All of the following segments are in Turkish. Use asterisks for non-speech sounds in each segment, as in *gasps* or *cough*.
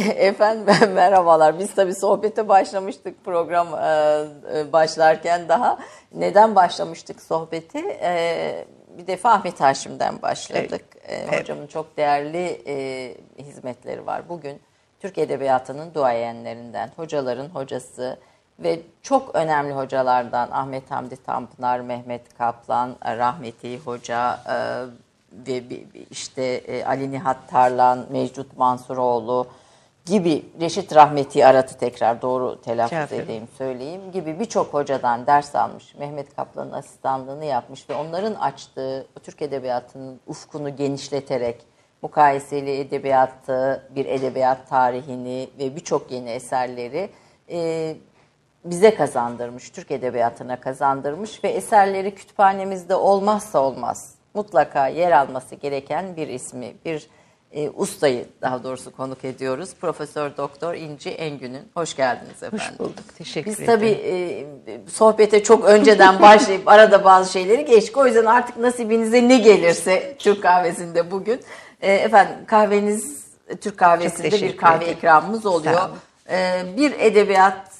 *laughs* Efendim *laughs* merhabalar. Biz tabii sohbete başlamıştık program e, e, başlarken daha. Neden başlamıştık sohbeti? E, bir defa Ahmet Haşim'den başladık. Evet. Hocamın çok değerli hizmetleri var. Bugün Türk Edebiyatı'nın duayenlerinden, hocaların hocası ve çok önemli hocalardan Ahmet Hamdi Tanpınar, Mehmet Kaplan, Rahmeti Hoca ve işte Ali Nihat Tarlan, Mecdut Mansuroğlu, gibi Reşit Rahmeti Arat'ı tekrar doğru telaffuz Çağırıyorum. edeyim söyleyeyim gibi birçok hocadan ders almış. Mehmet Kaplan'ın asistanlığını yapmış ve onların açtığı Türk Edebiyatı'nın ufkunu genişleterek mukayeseli edebiyatı, bir edebiyat tarihini ve birçok yeni eserleri e, bize kazandırmış, Türk Edebiyatı'na kazandırmış ve eserleri kütüphanemizde olmazsa olmaz mutlaka yer alması gereken bir ismi, bir e, ustayı daha doğrusu konuk ediyoruz. Profesör Doktor İnci Engün'ün. Hoş geldiniz efendim. Hoş bulduk. Teşekkür Biz ederim. Biz tabii e, sohbete çok önceden *laughs* başlayıp arada bazı şeyleri geçtik. O yüzden artık nasibinize ne gelirse Türk kahvesinde bugün. E, efendim kahveniz Türk kahvesinde bir kahve ederim. ikramımız oluyor. E, bir edebiyat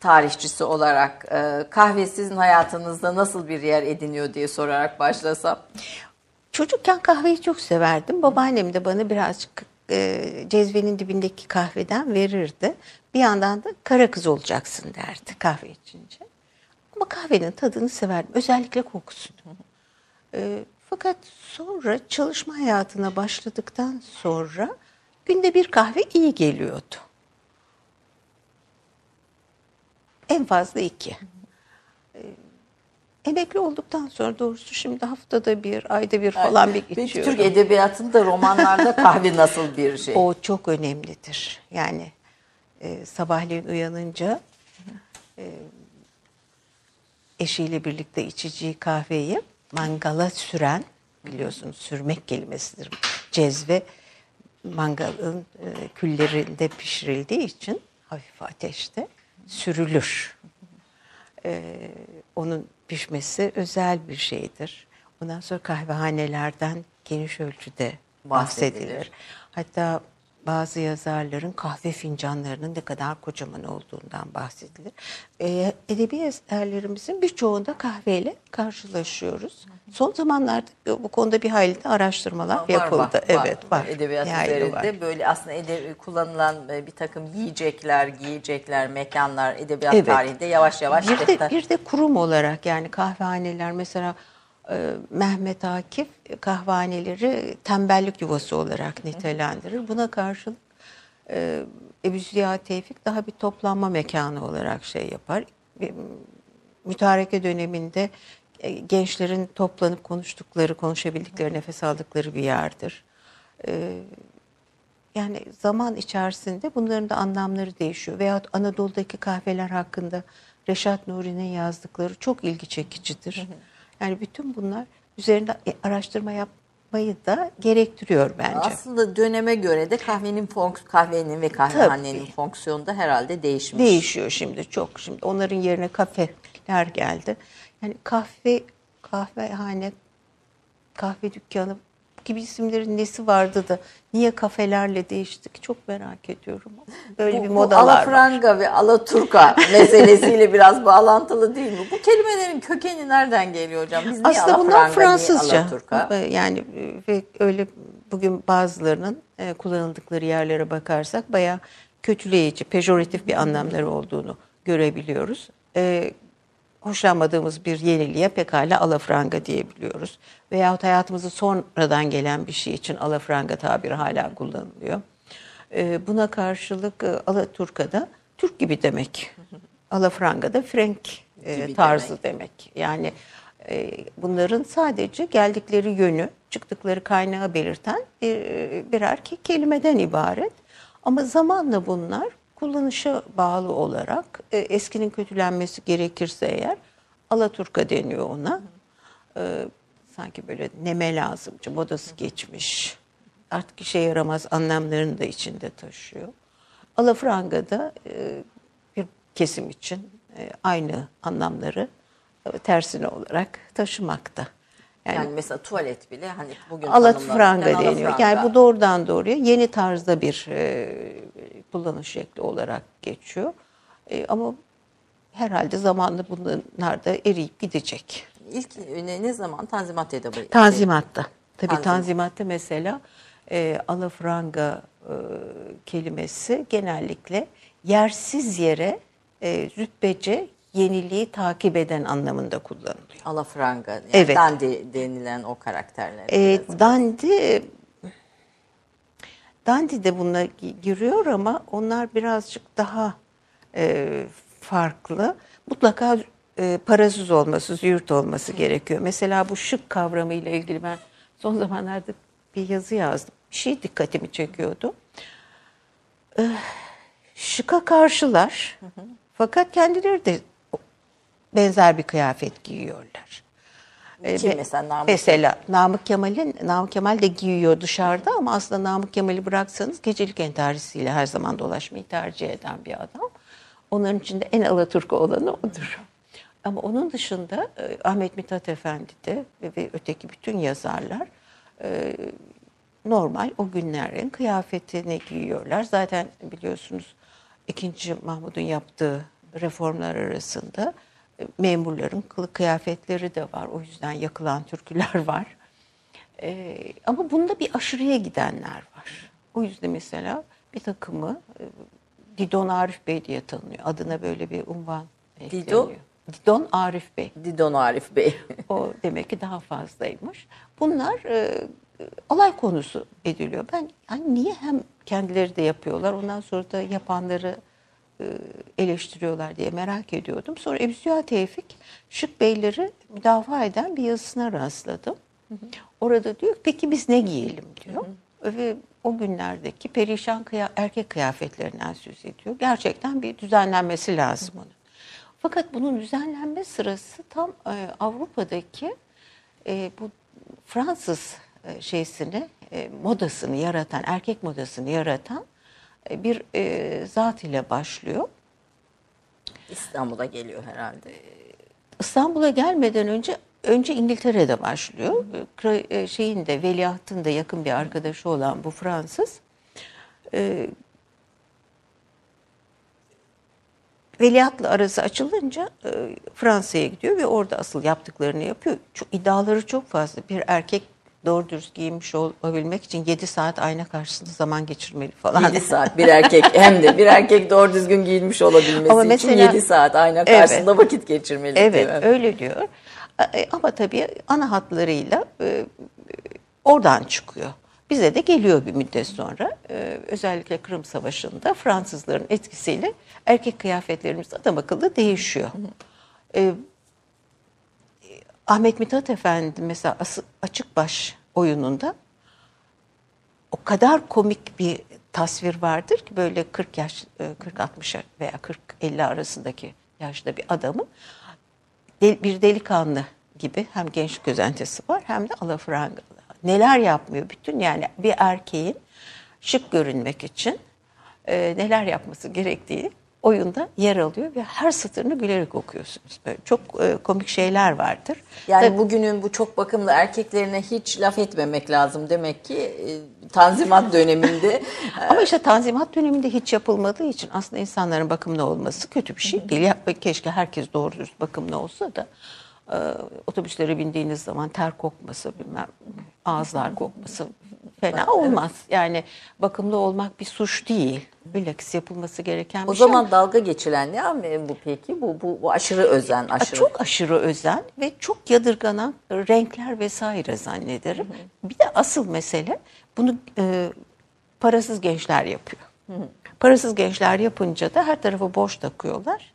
tarihçisi olarak e, kahve sizin hayatınızda nasıl bir yer ediniyor diye sorarak başlasam. Çocukken kahveyi çok severdim. Babaannem de bana birazcık e, cezvenin dibindeki kahveden verirdi. Bir yandan da kara kız olacaksın derdi kahve içince. Ama kahvenin tadını severdim. Özellikle kokusunu. E, fakat sonra çalışma hayatına başladıktan sonra günde bir kahve iyi geliyordu. En fazla iki. Emekli olduktan sonra doğrusu şimdi haftada bir, ayda bir falan bir içiyorum. Türk Edebiyatı'nda romanlarda kahve nasıl bir şey? O çok önemlidir. Yani e, sabahleyin uyanınca e, eşiyle birlikte içeceği kahveyi mangala süren, biliyorsunuz sürmek kelimesidir. Cezve mangalın e, küllerinde pişirildiği için hafif ateşte sürülür. E, onun pişmesi özel bir şeydir. Ondan sonra kahvehanelerden geniş ölçüde bahsedilir. bahsedilir. Hatta bazı yazarların kahve fincanlarının ne kadar kocaman olduğundan bahsedilir. E, edebi eserlerimizin birçoğunda kahveyle karşılaşıyoruz. Son zamanlarda bu konuda bir hayli de araştırmalar var, yapıldı. Var, evet var. Edebiyat üzerinde var. böyle aslında edebi, kullanılan e, bir takım yiyecekler, giyecekler, mekanlar edebiyat evet. tarihinde yavaş yavaş. Bir de, bir de kurum olarak yani kahvehaneler mesela e, Mehmet Akif kahvaneleri tembellik yuvası olarak nitelendirir. Buna karşılık e, Ebu Ziya Tevfik daha bir toplanma mekanı olarak şey yapar. Mütareke döneminde gençlerin toplanıp konuştukları, konuşabildikleri, nefes aldıkları bir yerdir. Yani zaman içerisinde bunların da anlamları değişiyor. Veyahut Anadolu'daki kahveler hakkında Reşat Nuri'nin yazdıkları çok ilgi çekicidir. Yani bütün bunlar üzerinde e, araştırma yapmayı da gerektiriyor bence. Aslında döneme göre de kahvenin fonks kahvenin ve kahvehanenin Tabii. fonksiyonu da herhalde değişmiş. Değişiyor şimdi çok. Şimdi onların yerine kafeler geldi. Yani kahve kahvehane kahve dükkanı gibi isimlerin nesi vardı da niye kafelerle değiştik çok merak ediyorum. Böyle bu, bir modalar bu Alafranga var. ve Alaturka *laughs* meselesiyle biraz bağlantılı değil mi? Bu kelimelerin kökeni nereden geliyor hocam? Biz niye Aslında bunlar Fransızca. Yani ve öyle bugün bazılarının e, kullanıldıkları yerlere bakarsak bayağı kötüleyici, pejoratif bir anlamları olduğunu görebiliyoruz. E, hoşlanmadığımız bir yeniliğe pekala alafranga diyebiliyoruz. Veyahut hayatımızı sonradan gelen bir şey için alafranga tabiri hala kullanılıyor. Ee, buna karşılık e, Alaturka'da Türk gibi demek. Alafranga'da Frank e, tarzı demek. demek. Yani e, bunların sadece geldikleri yönü, çıktıkları kaynağı belirten bir, birer kelimeden ibaret. Ama zamanla bunlar kullanışa bağlı olarak e, eskinin kötülenmesi gerekirse eğer Alaturka deniyor ona. E, sanki böyle neme lazımcı, modası geçmiş. Artık işe yaramaz anlamlarını da içinde taşıyor. Alafranga da e, bir kesim için e, aynı anlamları e, tersine olarak taşımakta. Yani, yani mesela tuvalet bile hani bugün alafranga deniyor. Yani bu doğrudan doğruya yeni tarzda bir e, kullanış şekli olarak geçiyor. E, ama herhalde zamanla bunlar da eriyip gidecek. İlk ne, ne zaman Tanzimat edebiyatı? Tanzimatta. Tabii Tanzimat. Tanzimat'ta mesela e, alafranga e, kelimesi genellikle yersiz yere e, züppece yeniliği takip eden anlamında kullanılıyor. Alafranga, yani evet. Dandi denilen o karakterler. E, dandi Dandi de buna giriyor ama onlar birazcık daha e, farklı. Mutlaka e, parasız olması, züğürt olması gerekiyor. Mesela bu şık kavramı ile ilgili ben son zamanlarda bir yazı yazdım. Bir şey dikkatimi çekiyordu. E, şıka karşılar. Hı hı. Fakat kendileri de benzer bir kıyafet giyiyorlar. Kim mesela Namık Mesela Namık Kemal'in Namık Kemal de giyiyor dışarıda ama aslında Namık Kemal'i bıraksanız gecelik entarisiyle her zaman dolaşmayı tercih eden bir adam. Onların içinde en Alaturka olanı odur. Ama onun dışında e, Ahmet Mithat Efendi de ve, öteki bütün yazarlar e, normal o günlerin kıyafetini giyiyorlar. Zaten biliyorsunuz 2. Mahmud'un yaptığı reformlar arasında memurların kılık kıyafetleri de var. O yüzden yakılan türküler var. E, ama bunda bir aşırıya gidenler var. O yüzden mesela bir takımı e, Didon Arif Bey diye tanınıyor. Adına böyle bir unvan ekleniyor. Didon? Didon Arif Bey. Didon Arif Bey. o demek ki daha fazlaymış. Bunlar e, alay konusu ediliyor. Ben hani niye hem kendileri de yapıyorlar ondan sonra da yapanları eleştiriyorlar diye merak ediyordum. Sonra Ebu Tevfik Şık Beyleri müdafaa eden bir yazısına rastladım. Hı hı. Orada diyor peki biz ne giyelim diyor. Hı hı. Ve o günlerdeki perişan kıya erkek kıyafetlerinden söz ediyor. Gerçekten bir düzenlenmesi lazım onun. Fakat bunun düzenlenme sırası tam e, Avrupa'daki e, bu Fransız e, şeysini, e, modasını yaratan, erkek modasını yaratan e, bir e, zat ile başlıyor. İstanbul'a geliyor herhalde. İstanbul'a gelmeden önce önce İngiltere'de başlıyor. E, şeyin de veliahtın da yakın bir arkadaşı olan bu Fransız e, veliahtla arası açılınca e, Fransa'ya gidiyor ve orada asıl yaptıklarını yapıyor. Çok, iddiaları çok fazla. Bir erkek doğru dürüst giyinmiş olabilmek için 7 saat ayna karşısında zaman geçirmeli falan. 7 saat bir erkek hem de bir erkek doğru düzgün giyinmiş olabilmesi Ama mesela, için 7 saat ayna karşısında evet, vakit geçirmeli. Evet öyle diyor. E, ama tabii ana hatlarıyla e, oradan çıkıyor. Bize de geliyor bir müddet sonra. E, özellikle Kırım Savaşı'nda Fransızların etkisiyle erkek kıyafetlerimiz adam akıllı değişiyor. E, Ahmet Mithat Efendi mesela açık baş oyununda o kadar komik bir tasvir vardır ki böyle 40 yaş 40-60 veya 40-50 arasındaki yaşta bir adamın bir delikanlı gibi hem gençlik özentisi var hem de alafranga. Neler yapmıyor bütün yani bir erkeğin şık görünmek için e, neler yapması gerektiği oyunda yer alıyor ve her satırını gülerek okuyorsunuz. Böyle çok e, komik şeyler vardır. Yani Tabii, bugünün bu çok bakımlı erkeklerine hiç laf etmemek lazım demek ki e, Tanzimat *laughs* döneminde. Ama işte Tanzimat döneminde hiç yapılmadığı için aslında insanların bakımlı olması kötü bir şey değil. Keşke herkes doğru dürüst bakımlı olsa da e, otobüslere bindiğiniz zaman ter kokması bilmem ağızlar kokması fena olmaz. Yani bakımlı olmak bir suç değil. Bilakis yapılması gereken bir o şey. O zaman dalga geçilen ne abi bu peki? Bu, bu, bu aşırı özen. Aşırı. Çok aşırı özen ve çok yadırganan renkler vesaire zannederim. Hı. Bir de asıl mesele bunu e, parasız gençler yapıyor. Hı. Parasız gençler yapınca da her tarafı boş takıyorlar.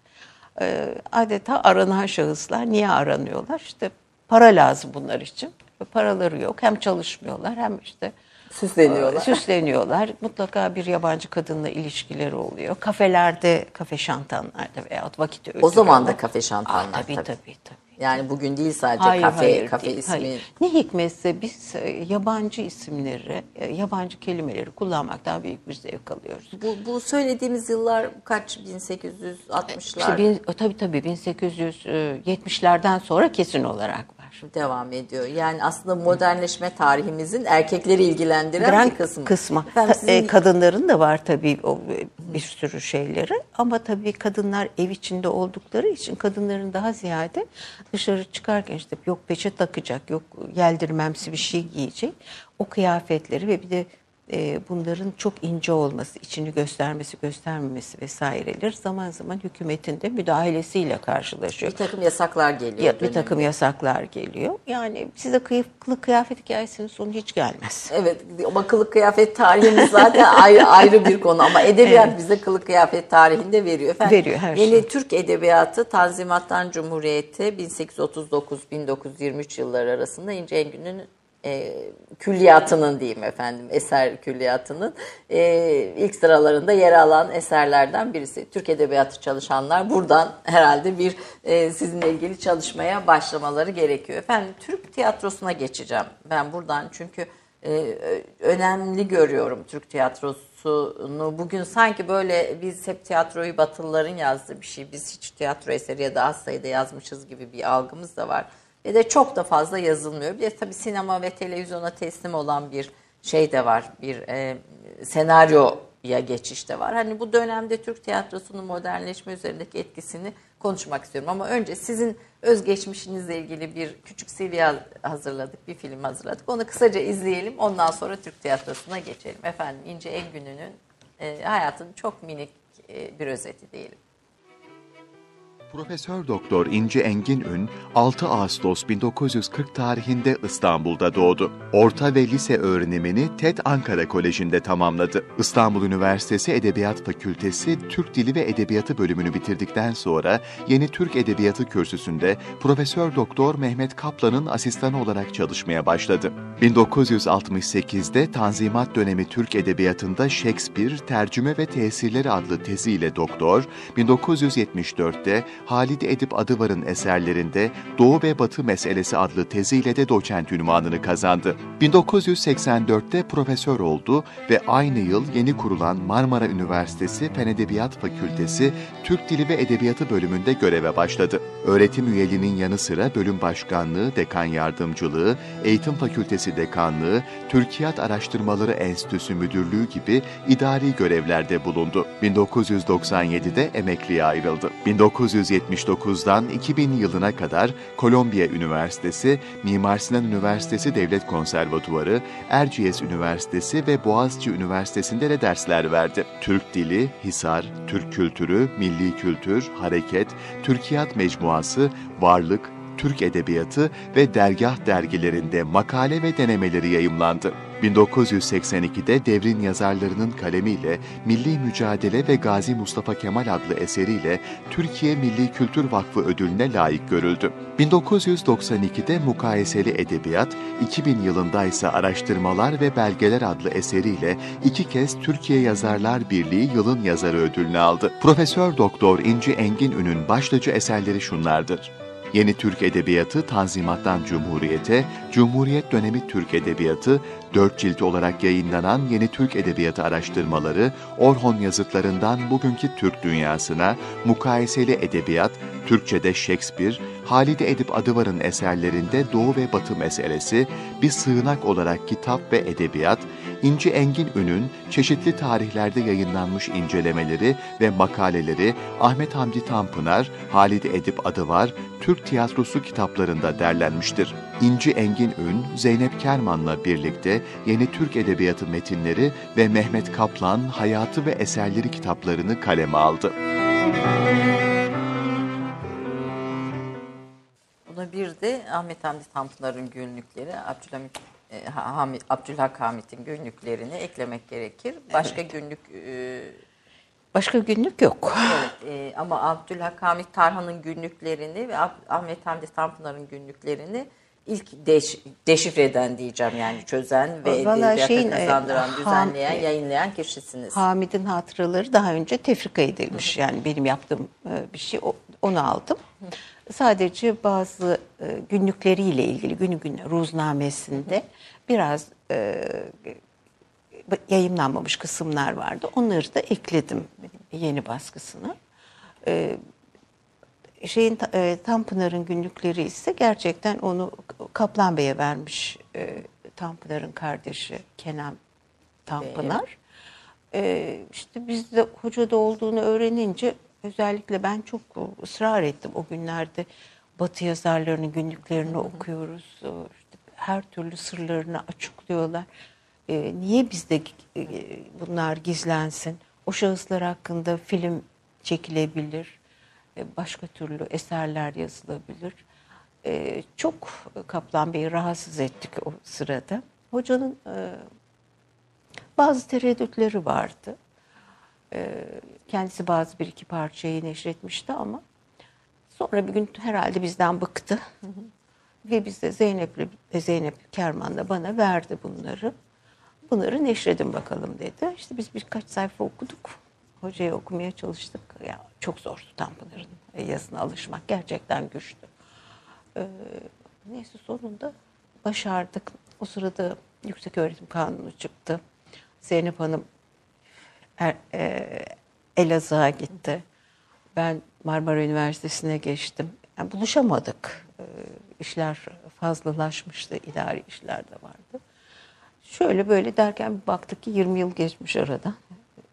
E, adeta aranan şahıslar niye aranıyorlar? İşte para lazım bunlar için. Paraları yok. Hem çalışmıyorlar hem işte Süsleniyorlar. Süsleniyorlar. Mutlaka bir yabancı kadınla ilişkileri oluyor. Kafelerde, kafe şantanlarda veya vakit öldürüyorlar. O zaman da kafe şantanlar tabii, tabii. tabii tabii. Yani bugün değil sadece hayır, kafe, hayır, kafe değil, ismi. Hayır. Ne hikmetse biz e, yabancı isimleri, e, yabancı kelimeleri kullanmaktan büyük bir zevk alıyoruz. Bu, bu söylediğimiz yıllar kaç? 1860'lar? İşte bin, tabii tabii 1870'lerden sonra kesin olarak var. Var. Devam ediyor. Yani aslında modernleşme tarihimizin erkekleri ilgilendiren Grand bir kısmı. kısmı. Efendim, Ta- sizin- e, kadınların da var tabii o e, bir sürü şeyleri ama tabii kadınlar ev içinde oldukları için kadınların daha ziyade dışarı çıkarken işte yok peçe takacak, yok yeldirmemsi bir şey giyecek. O kıyafetleri ve bir de e, bunların çok ince olması, içini göstermesi, göstermemesi vesaireler zaman zaman hükümetin de müdahalesiyle karşılaşıyor. bir takım yasaklar geliyor. Ya, bir takım yasaklar geliyor. Yani size kılık kıyafet hikayesinin sonu hiç gelmez. Evet, ama kılık kıyafet tarihimiz zaten *laughs* ayrı, ayrı bir konu ama edebiyat bize kılık kıyafet tarihinde veriyor. Efendim, Veriyor, her Yeni şey. Türk Edebiyatı Tanzimat'tan Cumhuriyet'e 1839-1923 yılları arasında İnce Engün'ün e, külliyatının diyeyim efendim, eser külliyatının e, ilk sıralarında yer alan eserlerden birisi. Türk Edebiyatı çalışanlar buradan herhalde bir e, sizinle ilgili çalışmaya başlamaları gerekiyor. Efendim Türk tiyatrosuna geçeceğim ben buradan çünkü e, önemli görüyorum Türk tiyatrosunu. Bugün sanki böyle biz hep tiyatroyu Batılıların yazdığı bir şey, biz hiç tiyatro eseri ya da az sayıda yazmışız gibi bir algımız da var. Ve de çok da fazla yazılmıyor. Bir de tabii sinema ve televizyona teslim olan bir şey de var, bir e, senaryoya geçiş de var. Hani bu dönemde Türk tiyatrosunun modernleşme üzerindeki etkisini konuşmak istiyorum. Ama önce sizin özgeçmişinizle ilgili bir küçük CV hazırladık, bir film hazırladık. Onu kısaca izleyelim. Ondan sonra Türk tiyatrosuna geçelim. Efendim İnce Engün'ün e, hayatının çok minik e, bir özeti diyelim. Profesör Doktor İnci Engin Ün 6 Ağustos 1940 tarihinde İstanbul'da doğdu. Orta ve lise öğrenimini TED Ankara Koleji'nde tamamladı. İstanbul Üniversitesi Edebiyat Fakültesi Türk Dili ve Edebiyatı bölümünü bitirdikten sonra Yeni Türk Edebiyatı kürsüsünde Profesör Doktor Mehmet Kaplan'ın asistanı olarak çalışmaya başladı. 1968'de Tanzimat dönemi Türk Edebiyatı'nda Shakespeare, Tercüme ve Tesirleri adlı teziyle doktor, 1974'te Halide Edip Adıvar'ın eserlerinde Doğu ve Batı Meselesi adlı teziyle de doçent ünvanını kazandı. 1984'te profesör oldu ve aynı yıl yeni kurulan Marmara Üniversitesi Fen Edebiyat Fakültesi Türk Dili ve Edebiyatı bölümünde göreve başladı. Öğretim üyeliğinin yanı sıra bölüm başkanlığı, dekan yardımcılığı, eğitim fakültesi dekanlığı, Türkiyat Araştırmaları Enstitüsü müdürlüğü gibi idari görevlerde bulundu. 1997'de emekliye ayrıldı. 1979'dan 2000 yılına kadar Kolombiya Üniversitesi, Mimar Sinan Üniversitesi Devlet Konservatuvarı, Erciyes Üniversitesi ve Boğaziçi Üniversitesi'nde de dersler verdi. Türk Dili, Hisar, Türk Kültürü, Milli Kültür, Hareket, Türkiyat Mecmuası, Varlık, Türk Edebiyatı ve Dergah dergilerinde makale ve denemeleri yayımlandı. 1982'de devrin yazarlarının kalemiyle Milli Mücadele ve Gazi Mustafa Kemal adlı eseriyle Türkiye Milli Kültür Vakfı ödülüne layık görüldü. 1992'de Mukayeseli Edebiyat, 2000 yılında ise Araştırmalar ve Belgeler adlı eseriyle iki kez Türkiye Yazarlar Birliği Yılın Yazarı ödülünü aldı. Profesör Doktor İnci Engin Ün'ün başlıca eserleri şunlardır. Yeni Türk Edebiyatı Tanzimat'tan Cumhuriyete, Cumhuriyet dönemi Türk Edebiyatı, dört cilt olarak yayınlanan Yeni Türk Edebiyatı araştırmaları, Orhon yazıtlarından bugünkü Türk dünyasına, mukayeseli edebiyat, Türkçe'de Shakespeare, Halide Edip Adıvar'ın eserlerinde Doğu ve Batı meselesi, bir sığınak olarak kitap ve edebiyat, İnci Engin Ün'ün çeşitli tarihlerde yayınlanmış incelemeleri ve makaleleri Ahmet Hamdi Tanpınar, Halide Edip Adıvar, Türk tiyatrosu kitaplarında derlenmiştir. İnci Engin Ün, Zeynep Kerman'la birlikte Yeni Türk Edebiyatı metinleri ve Mehmet Kaplan Hayatı ve Eserleri kitaplarını kaleme aldı. Buna bir de Ahmet Hamdi Tanpınar'ın günlükleri, Abdülhamit e, Hamid, Abdülhak Hamit'in günlüklerini eklemek gerekir. Başka günlük e, Başka günlük yok. evet e, ama Abdülhak Hamit Tarhan'ın günlüklerini ve Ah- Ahmet Hamdi Tanpınar'ın günlüklerini ilk deş, deşifre eden diyeceğim yani çözen ve Vallahi şeyin, e, kazandıran, Ham- düzenleyen, yayınlayan kişisiniz. Hamid'in hatıraları daha önce tefrika edilmiş. Yani benim yaptığım e, bir şey onu aldım. Sadece bazı e, günlükleriyle ilgili günü günü ruznamesinde biraz e, yayınlanmamış kısımlar vardı. Onları da ekledim yeni baskısını. E, şeyin e, Tanpınar'ın günlükleri ise gerçekten onu Kaplan Bey'e vermiş. E, Tanpınar'ın kardeşi Kenan Tanpınar. E, işte biz de hocada olduğunu öğrenince özellikle ben çok ısrar ettim o günlerde. Batı yazarlarının günlüklerini okuyoruz. İşte her türlü sırlarını açıklıyorlar. E, niye bizde e, bunlar gizlensin? O şahıslar hakkında film çekilebilir. E, başka türlü eserler yazılabilir. E, çok Kaplan Bey'i rahatsız ettik o sırada. Hocanın e, bazı tereddütleri vardı. Kendisi bazı bir iki parçayı neşretmişti ama sonra bir gün herhalde bizden bıktı. Hı hı. Ve bize Zeynep'le Zeynep Kerman da bana verdi bunları. Bunları neşredin bakalım dedi. İşte biz birkaç sayfa okuduk. Hocaya okumaya çalıştık. Ya çok zordu Tanpınar'ın yazına alışmak. Gerçekten güçtü. Ee, neyse sonunda başardık. O sırada Yüksek Öğretim Kanunu çıktı. Zeynep Hanım er, e, Elazığ'a gitti. Ben Marmara Üniversitesi'ne geçtim. Yani buluşamadık. E, işler fazlalaşmıştı, idari işler de vardı. Şöyle böyle derken baktık ki 20 yıl geçmiş arada.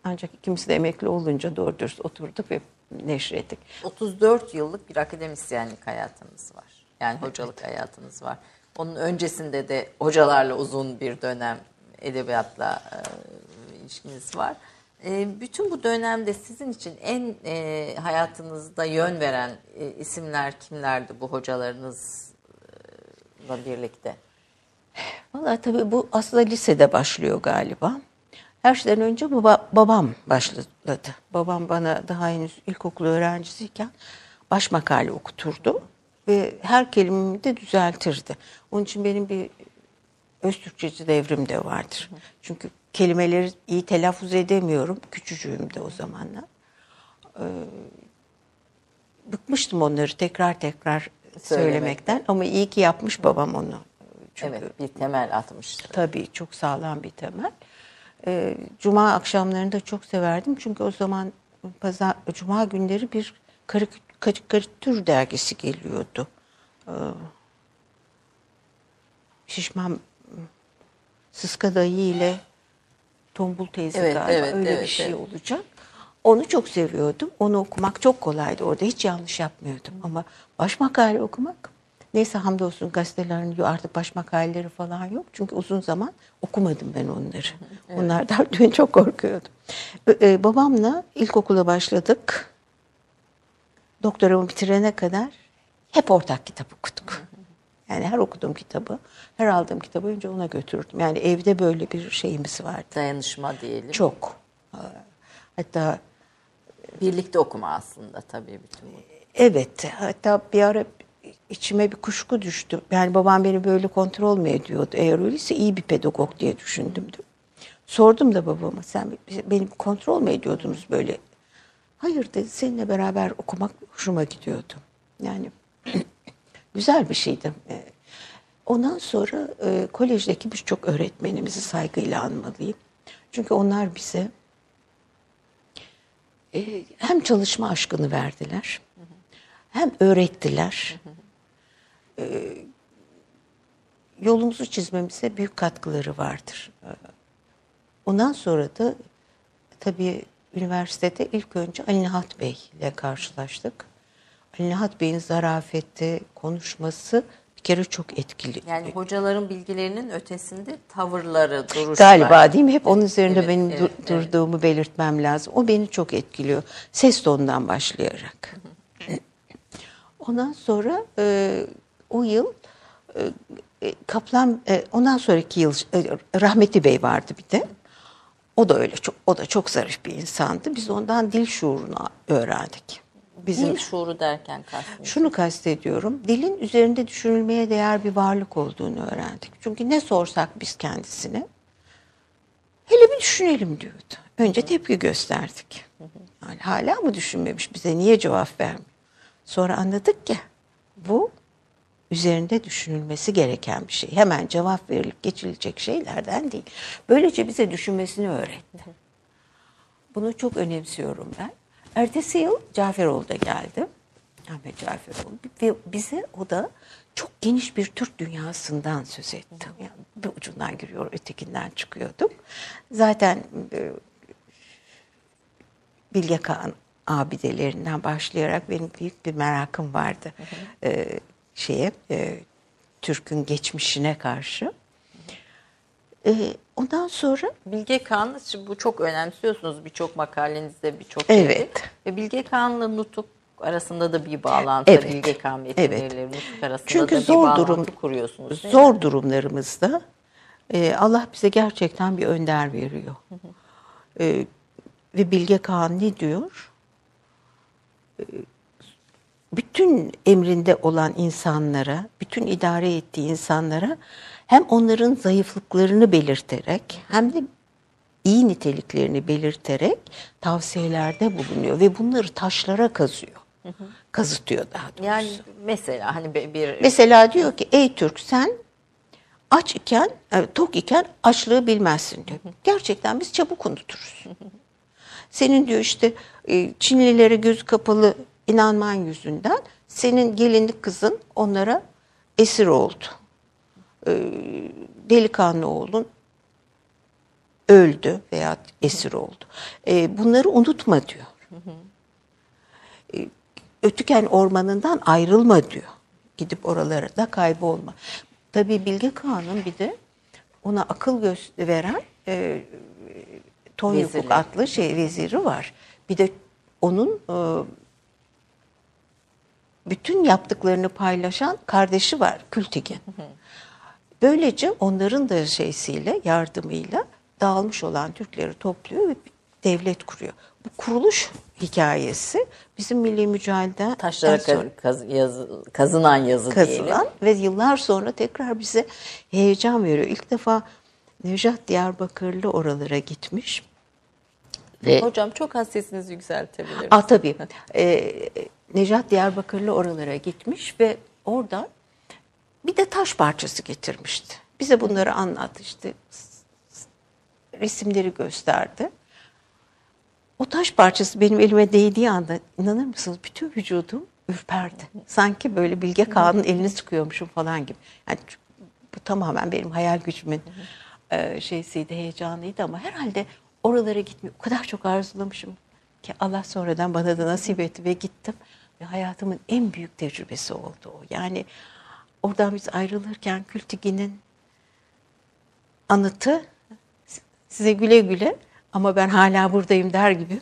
Ancak ikimiz de emekli olunca doğru dürüst oturduk ve neşrettik. 34 yıllık bir akademisyenlik hayatınız var. Yani hocalık evet. hayatınız var. Onun öncesinde de hocalarla uzun bir dönem edebiyatla e, ilişkiniz var. E, bütün bu dönemde sizin için en e, hayatınızda yön veren e, isimler kimlerdi bu hocalarınızla birlikte? Valla tabii bu aslında lisede başlıyor galiba. Her şeyden önce baba, babam başladı. Babam bana daha henüz ilkokul öğrencisiyken baş makale okuturdu. Ve her kelimemi de düzeltirdi. Onun için benim bir öz Türkçeci devrim de vardır. Çünkü kelimeleri iyi telaffuz edemiyorum. Küçücüğüm de o zamanlar. Ee, bıkmıştım onları tekrar tekrar söylemekten. Ama iyi ki yapmış babam onu. Çünkü, evet bir temel atmıştı. Tabii çok sağlam bir temel. Ee, Cuma akşamlarını da çok severdim. Çünkü o zaman pazar, Cuma günleri bir karikatür dergisi geliyordu. Ee, şişman Sıska dayı ile Tombul teyze evet, galiba evet, öyle evet, bir şey evet. olacak. Onu çok seviyordum. Onu okumak çok kolaydı. Orada hiç yanlış yapmıyordum. Ama baş makale okumak neyse hamdolsun gazetelerin artık baş makaleleri falan yok. Çünkü uzun zaman okumadım ben onları. Evet. Onlardan *laughs* dün çok korkuyordum. Ee, babamla ilkokula başladık. Doktoramı bitirene kadar hep ortak kitap okuduk. Yani her okuduğum kitabı, her aldığım kitabı önce ona götürdüm. Yani evde böyle bir şeyimiz vardı. Dayanışma diyelim. Çok. Hatta birlikte okuma aslında tabii bütün bu. Evet. Hatta bir ara içime bir kuşku düştü. Yani babam beni böyle kontrol mü ediyordu? Eğer öyleyse iyi bir pedagog diye düşündüm. Sordum da babama sen beni kontrol mü ediyordunuz böyle? Hayır dedi seninle beraber okumak hoşuma gidiyordu. Yani *clears throat* güzel bir şeydi. Ee, ondan sonra e, kolejdeki birçok öğretmenimizi saygıyla anmalıyım. Çünkü onlar bize e, hem çalışma aşkını verdiler, hem öğrettiler. E, yolumuzu çizmemize büyük katkıları vardır. E, ondan sonra da tabii üniversitede ilk önce Ali Nihat Bey ile karşılaştık. Ali Nihat Bey'in zarafeti, konuşması bir kere çok etkili. Yani hocaların bilgilerinin ötesinde tavırları, duruşlar. Galiba değil mi? Hep onun üzerinde evet, benim evet, dur- durduğumu evet. belirtmem lazım. O beni çok etkiliyor. Ses tonundan başlayarak. Ondan sonra e, o yıl e, e, Kaplan, e, ondan sonraki yıl e, Rahmeti Bey vardı bir de. O da öyle çok, o da çok zarif bir insandı. Biz ondan dil şuurunu öğrendik. Bizim, dil şuuru derken kastediyorum. Şunu kastediyorum. Dilin üzerinde düşünülmeye değer bir varlık olduğunu öğrendik. Çünkü ne sorsak biz kendisine hele bir düşünelim diyordu. Önce tepki gösterdik. Yani hala mı düşünmemiş bize niye cevap vermiyor? Sonra anladık ki bu üzerinde düşünülmesi gereken bir şey. Hemen cevap verilip geçilecek şeylerden değil. Böylece bize düşünmesini öğretti. Bunu çok önemsiyorum ben. Ertesi yıl Caferoğlu da geldi. Ahmet Caferoğlu. Ve bize o da çok geniş bir Türk dünyasından söz etti. Yani bir ucundan giriyor, ötekinden çıkıyorduk. Zaten e, Bilge Kağan abidelerinden başlayarak benim büyük bir merakım vardı. E, şeye, e, Türk'ün geçmişine karşı. E, ondan sonra Bilge Kağan'ı bu çok önemsiyorsunuz birçok makalenizde birçok Evet. şeyde. Ve Bilge Kağan'la Nutuk arasında da bir bağlantı. Evet. Bilge Kağan Evet. metinleriyle Nutuk arasında Çünkü da bir zor bağlantı durum kuruyorsunuz. değil mi? zor durumlarımızda e, Allah bize gerçekten bir önder veriyor. E, ve Bilge Kağan ne diyor? Bütün emrinde olan insanlara, bütün idare ettiği insanlara hem onların zayıflıklarını belirterek hem de iyi niteliklerini belirterek tavsiyelerde bulunuyor ve bunları taşlara kazıyor. Kazıtıyor daha doğrusu. Yani mesela hani bir, bir Mesela diyor ki ey Türk sen aç iken, e, tok iken açlığı bilmezsin diyor. Gerçekten biz çabuk unuturuz. Senin diyor işte e, Çinlilere göz kapalı inanman yüzünden senin gelinlik kızın onlara esir oldu. E, Delikanlı oğlun öldü veya esir oldu. E, bunları unutma diyor. Ötüken ormanından ayrılma diyor. Gidip oralara da kaybolma. Tabii Bilge Kağan'ın bir de ona akıl veren Tonyukuk adlı şey veziri var. Bir de onun e, bütün yaptıklarını paylaşan kardeşi var Kültigin. Böylece onların da şeysiyle, yardımıyla dağılmış olan Türkleri topluyor ve devlet kuruyor. Bu kuruluş hikayesi bizim milli mücadeleden taşlara sonra kaz, yazı, kazınan yazı diyelim. kazılan ve yıllar sonra tekrar bize heyecan veriyor. İlk defa Nejat Diyarbakırlı oralara gitmiş. Ve Hocam çok az sesinizi yükseltebilir misiniz? Ah tabii. Ee, Nejat Diyarbakırlı oralara gitmiş ve orada bir de taş parçası getirmişti. Bize bunları anlattı işte. Resimleri gösterdi. O taş parçası benim elime değdiği anda inanır mısınız bütün vücudum ürperdi. Sanki böyle Bilge Kağan'ın elini sıkıyormuşum falan gibi. Yani bu tamamen benim hayal gücümün e, şeysiydi, heyecanıydı ama herhalde oralara gitmeyi o kadar çok arzulamışım ki Allah sonradan bana da nasip etti ve gittim. Ve hayatımın en büyük tecrübesi oldu o. Yani oradan biz ayrılırken Kültigi'nin anıtı size güle güle ama ben hala buradayım der gibi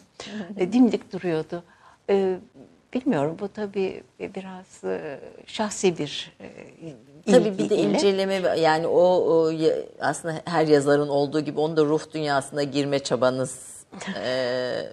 e, dimdik duruyordu. Bilmiyorum bu tabii biraz e, şahsi bir e, Tabii bir de ilgiyle. inceleme yani o, o aslında her yazarın olduğu gibi onu da ruh dünyasına girme çabanız *laughs* e,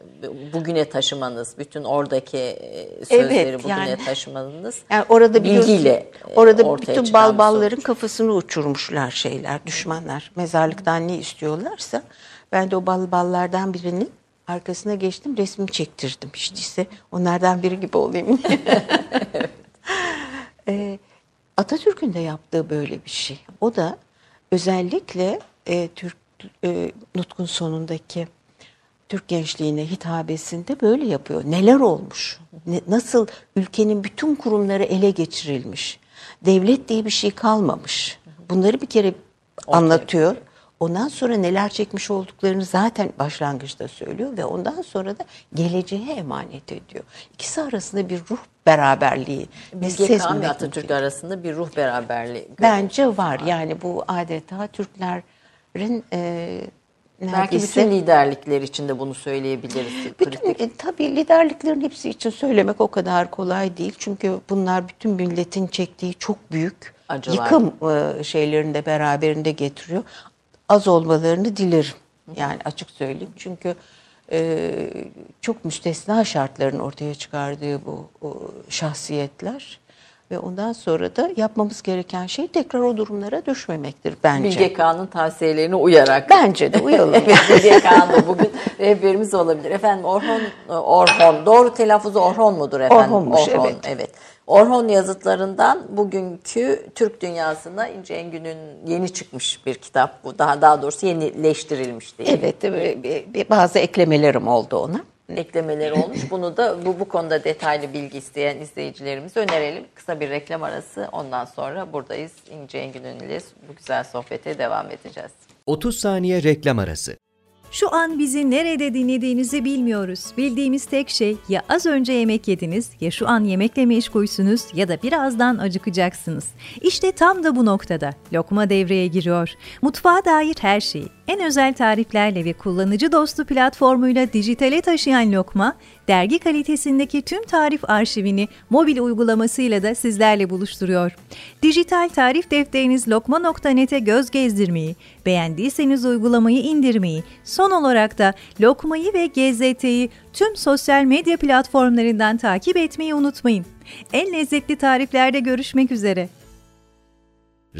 bugüne taşımanız, bütün oradaki e, sözleri Evet, bugüne yani- taşımanız. Yani orada bilgiyle orada ortaya bütün bal balların kafasını uçurmuşlar şeyler, düşmanlar. Mezarlıktan ne istiyorlarsa ben de o bal ballardan birinin arkasına geçtim, resmimi çektirdim işte ise onlardan biri gibi olayım. *laughs* Ee, Atatürk'ün de yaptığı böyle bir şey. O da özellikle e, Türk e, Nutk'un sonundaki Türk gençliğine hitabesinde böyle yapıyor. Neler olmuş? Ne- nasıl ülkenin bütün kurumları ele geçirilmiş? Devlet diye bir şey kalmamış. Bunları bir kere anlatıyor. Ondan sonra neler çekmiş olduklarını zaten başlangıçta söylüyor ve ondan sonra da geleceğe emanet ediyor. İkisi arasında bir ruh beraberliği Kağan ve Atatürk arasında bir ruh beraberliği. Bence var. Yani bu adeta Türklerin e, Belki neredeyse... bütün liderlikler için de bunu söyleyebiliriz. Bütün, e, tabii liderliklerin hepsi için söylemek o kadar kolay değil. Çünkü bunlar bütün milletin çektiği çok büyük Acılar. yıkım e, şeylerini de beraberinde getiriyor. Az olmalarını dilerim. Yani açık söyleyeyim. Çünkü e, çok müstesna şartların ortaya çıkardığı bu o şahsiyetler ve ondan sonra da yapmamız gereken şey tekrar o durumlara düşmemektir bence. Bilge Kağan'ın tavsiyelerine uyarak. Bence de uyalım. *laughs* Bilge Kağan da bugün rehberimiz olabilir. Efendim Orhon, Orhon, doğru telaffuzu Orhon mudur efendim? Orhonmuş, Orhon, evet. evet. Orhon yazıtlarından bugünkü Türk dünyasına İnce Engün'ün yeni çıkmış bir kitap bu. Daha daha doğrusu yenileştirilmiş diye. Evet, bir- bazı eklemelerim oldu ona. Eklemeleri *clears throat* olmuş. Bunu da bu bu konuda detaylı bilgi isteyen izleyicilerimize önerelim. Kısa bir reklam arası. Ondan sonra buradayız. İnce Engin ile bu güzel sohbete devam edeceğiz. 30 saniye reklam arası. Şu an bizi nerede dinlediğinizi bilmiyoruz. Bildiğimiz tek şey ya az önce yemek yediniz ya şu an yemekle meşgulsünüz ya da birazdan acıkacaksınız. İşte tam da bu noktada lokma devreye giriyor. Mutfağa dair her şeyi en özel tariflerle ve kullanıcı dostu platformuyla dijitale taşıyan Lokma, dergi kalitesindeki tüm tarif arşivini mobil uygulamasıyla da sizlerle buluşturuyor. Dijital tarif defteriniz lokma.net'e göz gezdirmeyi, beğendiyseniz uygulamayı indirmeyi, son olarak da Lokma'yı ve GZT'yi tüm sosyal medya platformlarından takip etmeyi unutmayın. En lezzetli tariflerde görüşmek üzere.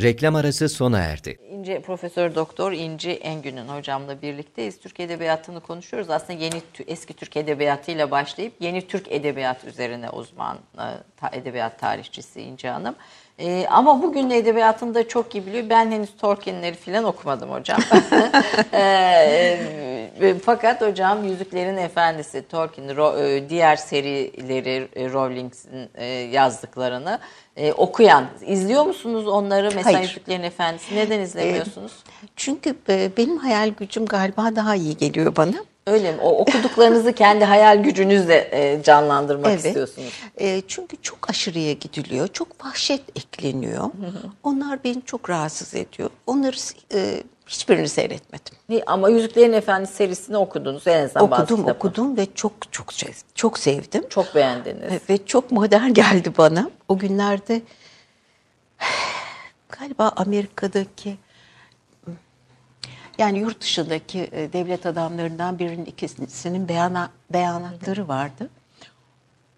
Reklam arası sona erdi. İnce Profesör Doktor İnci Engün'ün hocamla birlikteyiz. Türk Edebiyatı'nı konuşuyoruz. Aslında yeni eski Türk Edebiyatı ile başlayıp yeni Türk Edebiyat üzerine uzman e, edebiyat tarihçisi İnci Hanım. Ee, ama bugün de edebiyatında çok iyi biliyor. Ben henüz Tolkien'leri falan okumadım hocam. *laughs* e, fakat hocam Yüzüklerin Efendisi, Tolkien, ro, diğer serileri, Rowling'in e, yazdıklarını e, okuyan. izliyor musunuz onları? Mesela Hayır. Yüzüklerin Efendisi. Neden izlemiyorsunuz? E, çünkü e, benim hayal gücüm galiba daha iyi geliyor bana. Öyle mi? O okuduklarınızı kendi hayal gücünüzle e, canlandırmak evet. istiyorsunuz. E, çünkü çok aşırıya gidiliyor. Çok vahşet ekleniyor. Hı hı. Onlar beni çok rahatsız ediyor. Onları e, hiçbirini seyretmedim. Ama Yüzüklerin Efendisi serisini okudunuz en azından Okudum, bazı okudum ve çok çok çok sevdim. Çok beğendiniz. Ve çok modern geldi bana. O günlerde *sighs* galiba Amerika'daki yani yurt dışındaki e, devlet adamlarından birinin ikisinin beyana, beyanatları vardı.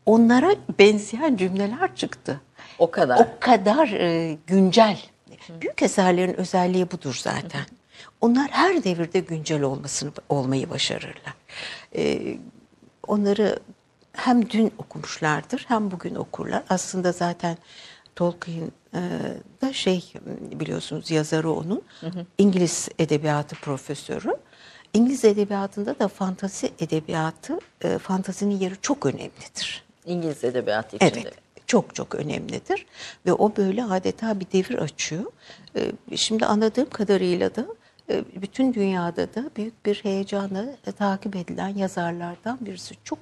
Onlara benzeyen cümleler çıktı. O kadar. O kadar e, güncel. Büyük eserlerin özelliği budur zaten. Onlar her devirde güncel olmasını olmayı başarırlar. E, onları hem dün okumuşlardır hem bugün okurlar. Aslında zaten Tolkien e, da şey biliyorsunuz yazarı onun hı hı. İngiliz edebiyatı profesörü. İngiliz edebiyatında da fantazi edebiyatı, e, fantazinin yeri çok önemlidir. İngiliz edebiyatı içinde. Evet, çok çok önemlidir. Ve o böyle adeta bir devir açıyor. E, şimdi anladığım kadarıyla da e, bütün dünyada da büyük bir heyecanla e, takip edilen yazarlardan birisi. Çok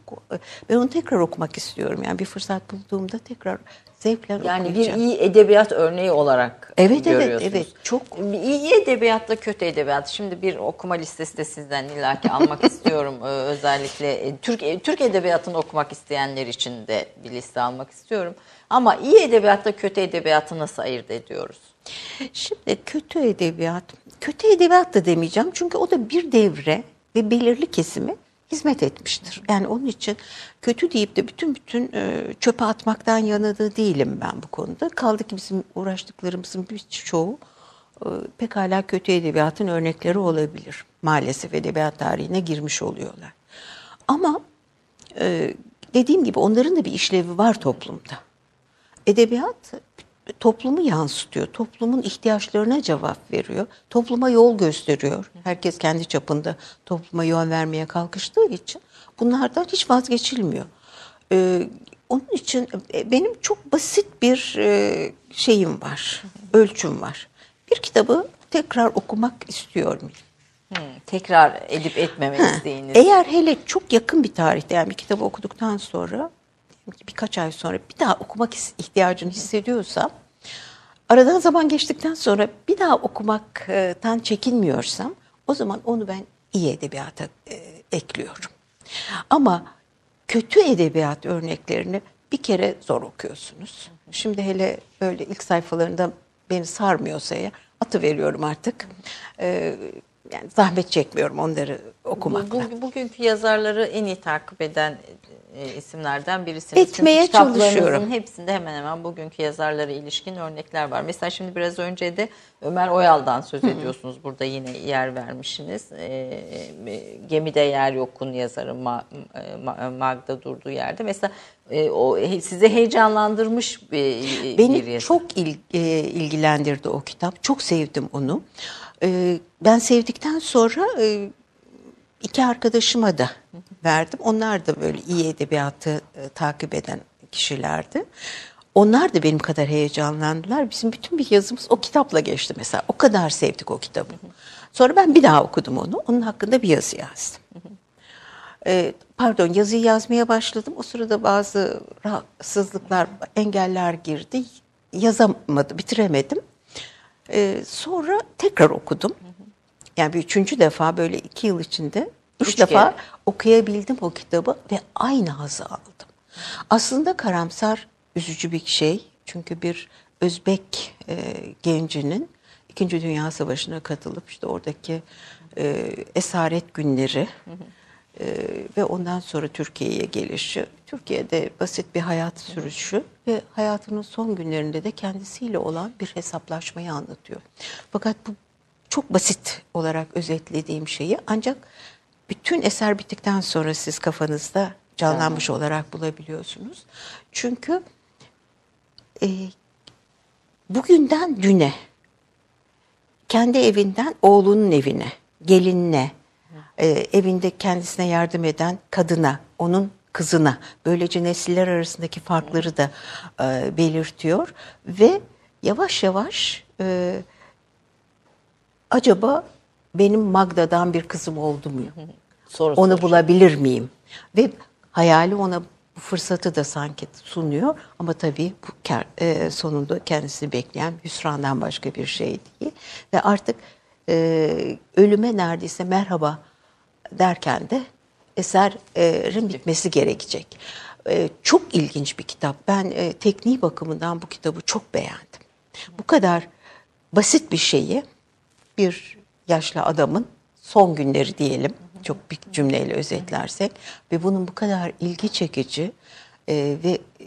ben onu tekrar okumak istiyorum. Yani bir fırsat bulduğumda tekrar zevkle Yani bir iyi edebiyat örneği olarak evet, görüyorsunuz. Evet, evet. Çok iyi edebiyatla kötü edebiyat. Şimdi bir okuma listesi de sizden illaki almak *laughs* istiyorum. Özellikle Türk Türk edebiyatını okumak isteyenler için de bir liste almak istiyorum. Ama iyi edebiyatla kötü edebiyatı nasıl ayırt ediyoruz? Şimdi kötü edebiyat, kötü edebiyat da demeyeceğim çünkü o da bir devre ve belirli kesimi hizmet etmiştir. Yani onun için kötü deyip de bütün bütün e, çöpe atmaktan yana da değilim ben bu konuda. Kaldı ki bizim uğraştıklarımızın birçoğu e, pekala kötü edebiyatın örnekleri olabilir. Maalesef edebiyat tarihine girmiş oluyorlar. Ama e, dediğim gibi onların da bir işlevi var toplumda. Edebiyat toplumu yansıtıyor. Toplumun ihtiyaçlarına cevap veriyor. Topluma yol gösteriyor. Herkes kendi çapında topluma yön vermeye kalkıştığı için bunlardan hiç vazgeçilmiyor. Ee, onun için e, benim çok basit bir e, şeyim var, ölçüm var. Bir kitabı tekrar okumak istiyorum. Hmm, tekrar edip etmeme isteğiniz. Eğer hele çok yakın bir tarihte yani bir kitabı okuduktan sonra birkaç ay sonra bir daha okumak ihtiyacını hissediyorsam, aradan zaman geçtikten sonra bir daha okumaktan çekinmiyorsam o zaman onu ben iyi edebiyata e, ekliyorum. Ama kötü edebiyat örneklerini bir kere zor okuyorsunuz. Şimdi hele böyle ilk sayfalarında beni sarmıyorsa ya atı veriyorum artık. Ee, yani zahmet çekmiyorum onları okumakla. Bu, bugünkü yazarları en iyi takip eden e, isimlerden birisiniz. Etmeye Çünkü çalışıyorum. hepsinde hemen hemen bugünkü yazarlara ilişkin örnekler var. Mesela şimdi biraz önce de Ömer Oyal'dan söz ediyorsunuz. Burada yine yer vermişsiniz. E, e, Gemide Yer Yok'un yazarı Ma, Ma, Magda durduğu yerde. Mesela e, o sizi heyecanlandırmış bir, Beni bir yazar. çok il, e, ilgilendirdi o kitap. Çok sevdim onu. E, ben sevdikten sonra... E, iki arkadaşıma da verdim. Onlar da böyle iyi edebiyatı e, takip eden kişilerdi. Onlar da benim kadar heyecanlandılar. Bizim bütün bir yazımız o kitapla geçti mesela. O kadar sevdik o kitabı. Sonra ben bir daha okudum onu. Onun hakkında bir yazı yazdım. Ee, pardon yazıyı yazmaya başladım. O sırada bazı rahatsızlıklar, engeller girdi. Yazamadım, bitiremedim. Ee, sonra tekrar okudum. Yani bir üçüncü defa böyle iki yıl içinde üç, üç defa kere. okuyabildim o kitabı ve aynı hazı aldım. Aslında karamsar üzücü bir şey. Çünkü bir Özbek e, gencinin İkinci Dünya Savaşı'na katılıp işte oradaki e, esaret günleri e, ve ondan sonra Türkiye'ye gelişi, Türkiye'de basit bir hayat sürüşü ve hayatının son günlerinde de kendisiyle olan bir hesaplaşmayı anlatıyor. Fakat bu çok basit olarak özetlediğim şeyi ancak bütün eser bittikten sonra siz kafanızda canlanmış olarak bulabiliyorsunuz. Çünkü e, bugünden düne kendi evinden oğlunun evine, gelinine, e, evinde kendisine yardım eden kadına, onun kızına böylece nesiller arasındaki farkları da e, belirtiyor ve yavaş yavaş e, acaba benim Magda'dan bir kızım oldu mu? Soru Onu bulabilir miyim? Ve hayali ona bu fırsatı da sanki sunuyor ama tabii bu e, sonunda kendisini bekleyen hüsrandan başka bir şey değil. Ve artık e, ölüme neredeyse merhaba derken de eserin bitmesi gerekecek. E, çok ilginç bir kitap. Ben e, tekniği bakımından bu kitabı çok beğendim. Bu kadar basit bir şeyi bir yaşlı adamın son günleri diyelim çok bir cümleyle özetlersek ve bunun bu kadar ilgi çekici e, ve e,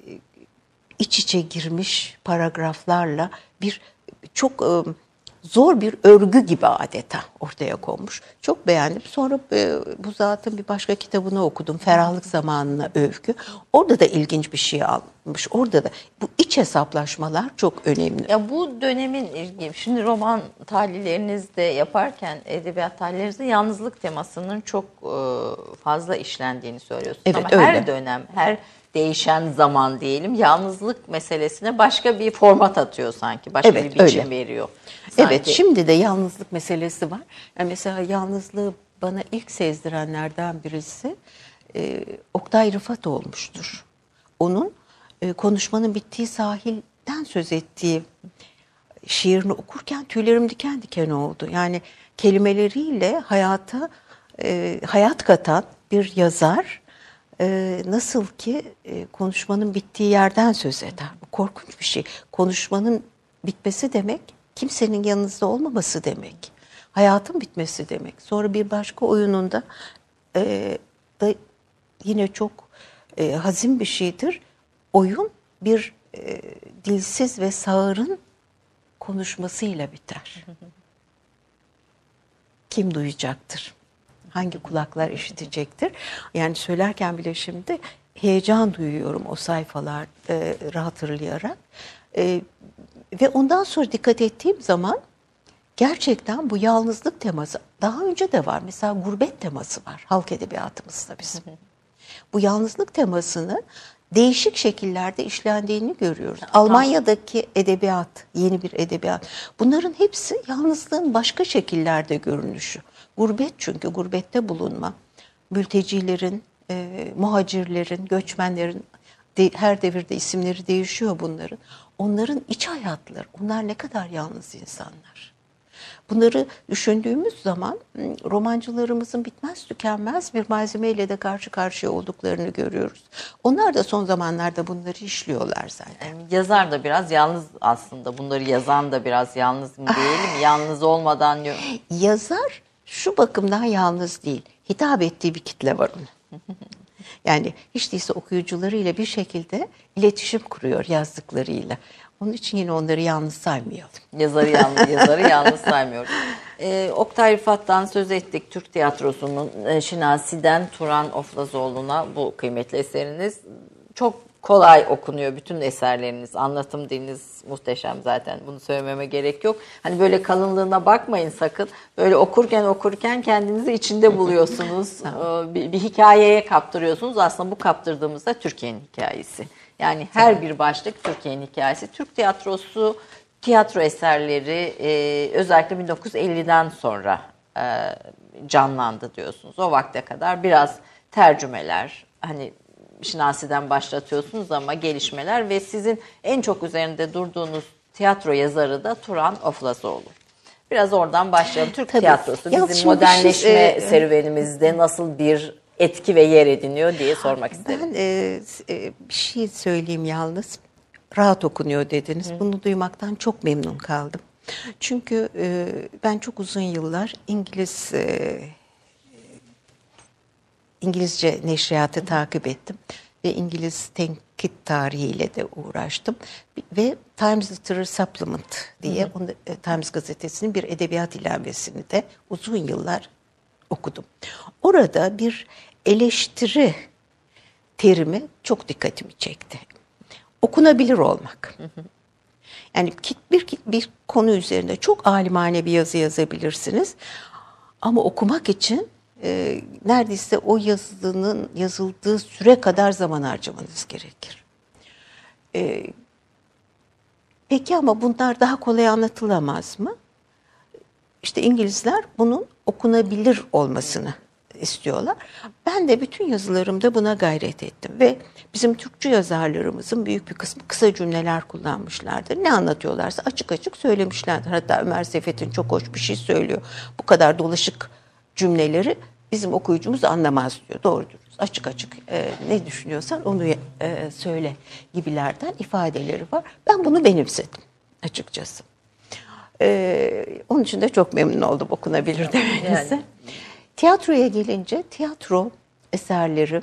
iç içe girmiş paragraflarla bir çok e, zor bir örgü gibi adeta ortaya konmuş. Çok beğendim. Sonra e, bu zatın bir başka kitabını okudum. Ferahlık zamanına övgü. Orada da ilginç bir şey almış. Orada da bu iç hesaplaşmalar çok önemli. Ya bu dönemin ilgi. Şimdi roman tahlillerinizde yaparken edebiyat tahlillerinizde yalnızlık temasının çok e, fazla işlendiğini söylüyorsunuz. Evet, Ama öyle. her dönem, her değişen zaman diyelim yalnızlık meselesine başka bir format atıyor sanki. Başka evet, bir biçim öyle. veriyor. Sanki. Evet şimdi de yalnızlık meselesi var. Yani mesela yalnızlığı bana ilk sezdirenlerden birisi e, Oktay Rıfat olmuştur. Onun e, konuşmanın bittiği sahilden söz ettiği şiirini okurken tüylerim diken diken oldu. Yani kelimeleriyle hayata e, hayat katan bir yazar e, nasıl ki e, konuşmanın bittiği yerden söz eder. Bu korkunç bir şey. Konuşmanın bitmesi demek kimsenin yanınızda olmaması demek. Hayatın bitmesi demek. Sonra bir başka oyununda e, da yine çok e, hazin bir şeydir. Oyun bir e, dilsiz ve sağırın konuşmasıyla biter. Kim duyacaktır? Hangi kulaklar işitecektir? Yani söylerken bile şimdi heyecan duyuyorum o sayfaları e, hatırlayarak. E, ve ondan sonra dikkat ettiğim zaman gerçekten bu yalnızlık teması daha önce de var. Mesela gurbet teması var halk edebiyatımızda bizim. Bu yalnızlık temasını değişik şekillerde işlendiğini görüyoruz. Almanya'daki edebiyat, yeni bir edebiyat. Bunların hepsi yalnızlığın başka şekillerde görünüşü. Gurbet çünkü gurbette bulunma. Mültecilerin, e, muhacirlerin, göçmenlerin de, her devirde isimleri değişiyor bunların. Onların iç hayatları, onlar ne kadar yalnız insanlar. Bunları düşündüğümüz zaman romancılarımızın bitmez tükenmez bir malzemeyle de karşı karşıya olduklarını görüyoruz. Onlar da son zamanlarda bunları işliyorlar zaten. Yani yazar da biraz yalnız aslında. Bunları yazan da biraz yalnız mı diyelim? yalnız olmadan... Yazar şu bakımdan yalnız değil. Hitap ettiği bir kitle var onun. *laughs* Yani hiç değilse okuyucularıyla bir şekilde iletişim kuruyor yazdıklarıyla. Onun için yine onları yalnız saymayalım. Yazarı yalnız, *laughs* yazarı yalnız saymıyoruz. Ee, Oktay Rıfat'tan söz ettik. Türk tiyatrosunun e, Şinasi'den Turan Oflazoğlu'na bu kıymetli eseriniz. Çok kolay okunuyor bütün eserleriniz. Anlatım diliniz muhteşem zaten. Bunu söylememe gerek yok. Hani böyle kalınlığına bakmayın sakın. Böyle okurken okurken kendinizi içinde buluyorsunuz. Ee, *laughs* bir, bir hikayeye kaptırıyorsunuz. Aslında bu kaptırdığımızda Türkiye'nin hikayesi. Yani her bir başlık Türkiye'nin hikayesi. Türk tiyatrosu, tiyatro eserleri e, özellikle 1950'den sonra e, canlandı diyorsunuz. O vakte kadar biraz tercümeler, hani Şinasi'den başlatıyorsunuz ama gelişmeler ve sizin en çok üzerinde durduğunuz tiyatro yazarı da Turan Oflazoğlu. Biraz oradan başlayalım. Türk Tabii. tiyatrosu Yalnız bizim şey- modernleşme e, serüvenimizde nasıl bir etki ve yer ediniyor diye sormak isterim. Ben e, e, bir şey söyleyeyim yalnız. Rahat okunuyor dediniz. Bunu duymaktan çok memnun kaldım. Çünkü e, ben çok uzun yıllar İngiliz e, İngilizce neşriyatı takip ettim ve İngiliz tenkit tarihiyle de uğraştım ve Times Literary Supplement diye onu, e, Times gazetesinin bir edebiyat ilavesini de uzun yıllar okudum. Orada bir eleştiri terimi çok dikkatimi çekti. Okunabilir olmak. Yani bir, bir konu üzerinde çok alimane bir yazı yazabilirsiniz. Ama okumak için e, neredeyse o yazının yazıldığı süre kadar zaman harcamanız gerekir. E, peki ama bunlar daha kolay anlatılamaz mı? İşte İngilizler bunun okunabilir olmasını istiyorlar. Ben de bütün yazılarımda buna gayret ettim ve bizim Türkçe yazarlarımızın büyük bir kısmı kısa cümleler kullanmışlardır. Ne anlatıyorlarsa açık açık söylemişlerdir. Hatta Ömer Seyfettin çok hoş bir şey söylüyor. Bu kadar dolaşık cümleleri bizim okuyucumuz anlamaz diyor. Doğrudur. Açık açık e, ne düşünüyorsan onu e, söyle gibilerden ifadeleri var. Ben bunu benimsedim açıkçası. Ee, onun için de çok memnun oldum okunabilir demenize. Yani. Tiyatroya gelince tiyatro eserleri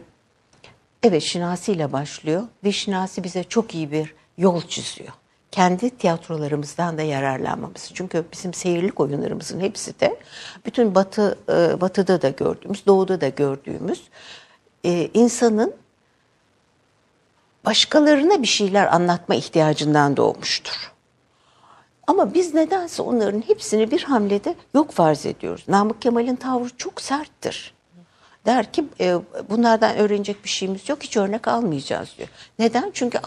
evet Şinasi ile başlıyor ve Şinasi bize çok iyi bir yol çiziyor. Kendi tiyatrolarımızdan da yararlanmamız. Çünkü bizim seyirlik oyunlarımızın hepsi de bütün batı e, batıda da gördüğümüz, doğuda da gördüğümüz e, insanın başkalarına bir şeyler anlatma ihtiyacından doğmuştur. Ama biz nedense onların hepsini bir hamlede yok farz ediyoruz. Namık Kemal'in tavrı çok serttir. Der ki e, bunlardan öğrenecek bir şeyimiz yok, hiç örnek almayacağız diyor. Neden? Çünkü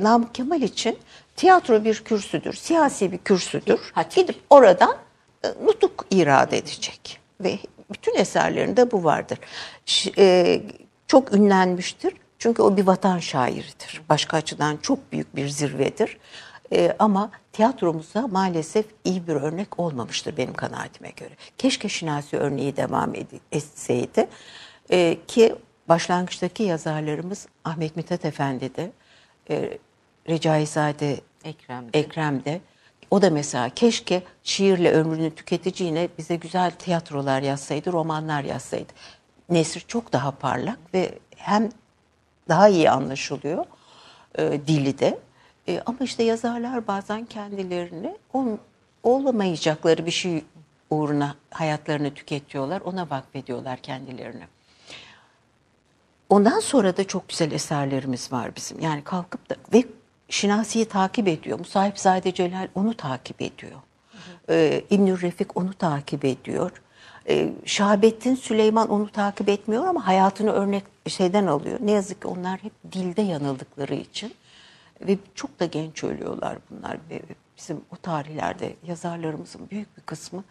Namık Kemal için tiyatro bir kürsüdür, siyasi bir kürsüdür. Gidip oradan e, nutuk irade edecek. Ve bütün eserlerinde bu vardır. Ş- e, çok ünlenmiştir. Çünkü o bir vatan şairidir. Başka açıdan çok büyük bir zirvedir. Ee, ama tiyatromuza maalesef iyi bir örnek olmamıştır benim kanaatime göre. Keşke Şinasi örneği devam etseydi. Ee, ki başlangıçtaki yazarlarımız Ahmet Mithat Efendi de, e, Recaizade Ekrem de. Ekrem de. O da mesela keşke şiirle ömrünü tüketeceğine bize güzel tiyatrolar yazsaydı, romanlar yazsaydı. Nesri çok daha parlak ve hem daha iyi anlaşılıyor e, dili de. E, ama işte yazarlar bazen kendilerini ol, olamayacakları bir şey uğruna hayatlarını tüketiyorlar. Ona vakfediyorlar kendilerini. Ondan sonra da çok güzel eserlerimiz var bizim. Yani kalkıp da ve Şinasi'yi takip ediyor. Musahipzade Celal onu takip ediyor. Ee, İbnül Refik onu takip ediyor. Ee, Şahabettin Süleyman onu takip etmiyor ama hayatını örnek şeyden alıyor. Ne yazık ki onlar hep dilde yanıldıkları için ve çok da genç ölüyorlar bunlar. Ve Bizim o tarihlerde yazarlarımızın büyük bir kısmı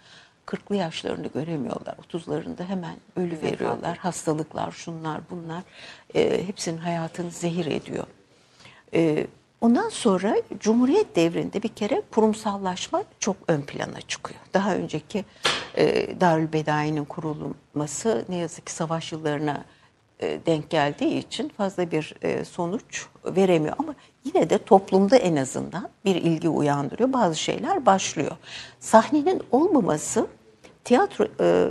40'lı yaşlarını göremiyorlar. 30'larında hemen ölü veriyorlar. Hastalıklar, şunlar, bunlar e, hepsinin hayatını zehir ediyor. E, ondan sonra Cumhuriyet devrinde bir kere kurumsallaşma çok ön plana çıkıyor. Daha önceki e, Darülbedai'nin kurulması ne yazık ki savaş yıllarına e, denk geldiği için fazla bir e, sonuç veremiyor. Ama yine de toplumda en azından bir ilgi uyandırıyor. Bazı şeyler başlıyor. Sahnenin olmaması tiyatro e,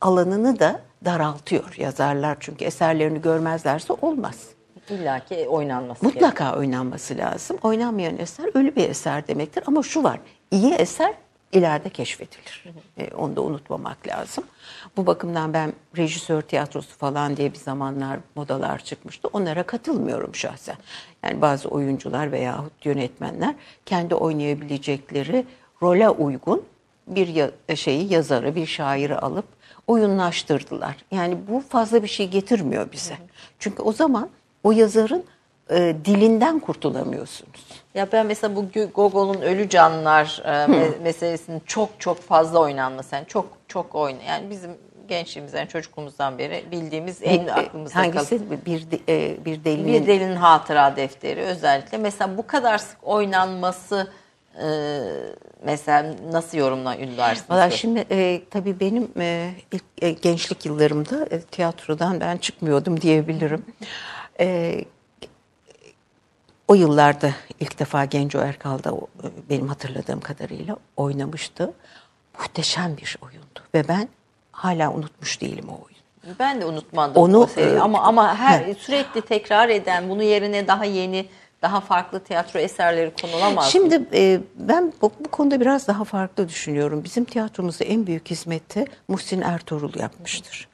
alanını da daraltıyor yazarlar. Çünkü eserlerini görmezlerse olmaz. İlla ki oynanması. Mutlaka oynanması lazım. Oynanmayan eser ölü bir eser demektir. Ama şu var, iyi eser ileride keşfedilir. E, onu da unutmamak lazım. Bu bakımdan ben rejisör tiyatrosu falan diye bir zamanlar modalar çıkmıştı. Onlara katılmıyorum şahsen. Yani bazı oyuncular veyahut yönetmenler kendi oynayabilecekleri role uygun bir ya- şeyi yazarı, bir şairi alıp oyunlaştırdılar. Yani bu fazla bir şey getirmiyor bize. Çünkü o zaman o yazarın e, dilinden kurtulamıyorsunuz. Ya ben mesela bu Gogol'un Ölü Canlar e, me- meselesinin çok çok fazla oynanması. Yani çok çok oyna. Yani bizim gençliğimizden, çocukluğumuzdan beri bildiğimiz en E, aklımızda kalan. Hangisi bir de- e, bir delinin Bir delinin hatıra defteri özellikle. Mesela bu kadar sık oynanması e, mesela nasıl yorumlarsınız? Valla şimdi e, tabii benim e, ilk e, gençlik yıllarımda e, tiyatrodan ben çıkmıyordum diyebilirim. E, o yıllarda ilk defa Genco Erkal'da e, benim hatırladığım kadarıyla oynamıştı. Muhteşem bir oyundu ve ben hala unutmuş değilim o oyunu. Ben de unutmadım Onu, o seriyi. e, ama ama her sürekli tekrar eden bunu yerine daha yeni daha farklı tiyatro eserleri konulamaz. mı? Şimdi e, ben bu, bu konuda biraz daha farklı düşünüyorum. Bizim tiyatromuzda en büyük hizmeti Muhsin Ertuğrul yapmıştır.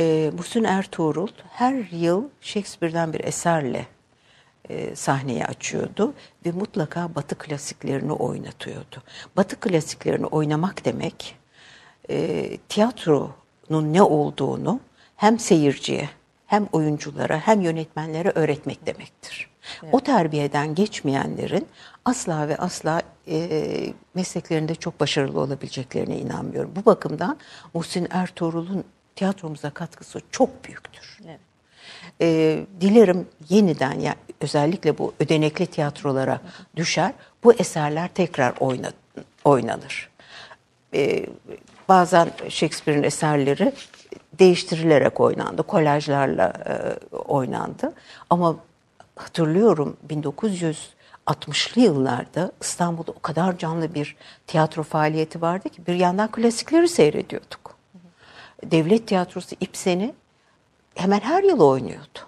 E, Muhsin Ertuğrul her yıl Shakespeare'den bir eserle e, sahneye açıyordu ve mutlaka Batı klasiklerini oynatıyordu. Batı klasiklerini oynamak demek e, tiyatronun ne olduğunu hem seyirciye hem oyunculara hem yönetmenlere öğretmek demektir. O terbiyeden geçmeyenlerin asla ve asla e, mesleklerinde çok başarılı olabileceklerine inanmıyorum. Bu bakımdan Muhsin Ertuğrul'un tiyatromuza katkısı çok büyüktür. Evet. E, dilerim yeniden ya özellikle bu ödenekli tiyatrolara düşer. Bu eserler tekrar oyna, oynanır. E, bazen Shakespeare'in eserleri değiştirilerek oynandı, kolajlarla e, oynandı. Ama hatırlıyorum 1960'lı yıllarda İstanbul'da o kadar canlı bir tiyatro faaliyeti vardı ki bir yandan klasikleri seyrediyorduk. Devlet tiyatrosu İpsen'i hemen her yıl oynuyordu.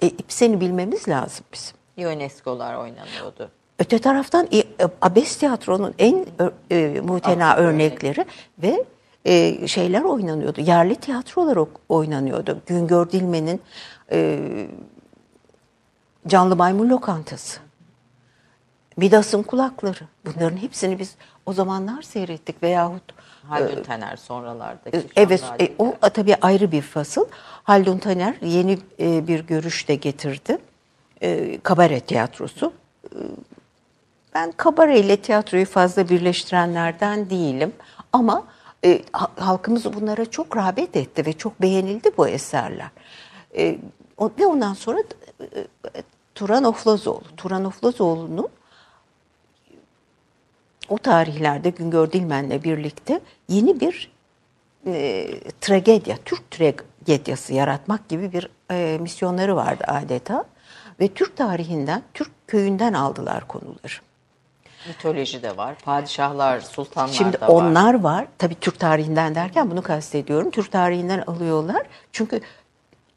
E, İpsen'i bilmemiz lazım bizim. UNESCO'lar oynanıyordu. Öte taraftan e, Abes Tiyatro'nun en e, muhtena Aktif örnekleri ve e, şeyler oynanıyordu. Yerli tiyatrolar oynanıyordu. Güngör Dilmen'in e, Canlı Maymun Lokantası. Midas'ın Kulakları. Bunların hepsini biz o zamanlar seyrettik veyahut Haldun Taner sonralardaki. e, Evet, e, o tabii ayrı bir fasıl. Haldun Taner yeni e, bir görüş de getirdi. E, kabare tiyatrosu. E, ben kabare ile tiyatroyu fazla birleştirenlerden değilim. Ama e, ha- halkımız bunlara çok rağbet etti ve çok beğenildi bu eserler. E, o, ve ondan sonra e, e, Turan Oflazoğlu. Turan Oflazoğlu'nun o tarihlerde Güngör Dilmen'le birlikte yeni bir e, tragedya, Türk tragedyası yaratmak gibi bir e, misyonları vardı adeta. Ve Türk tarihinden, Türk köyünden aldılar konuları. Mitoloji de var. Padişahlar, sultanlar Şimdi da var. onlar var. Tabii Türk tarihinden derken bunu kastediyorum. Türk tarihinden alıyorlar. Çünkü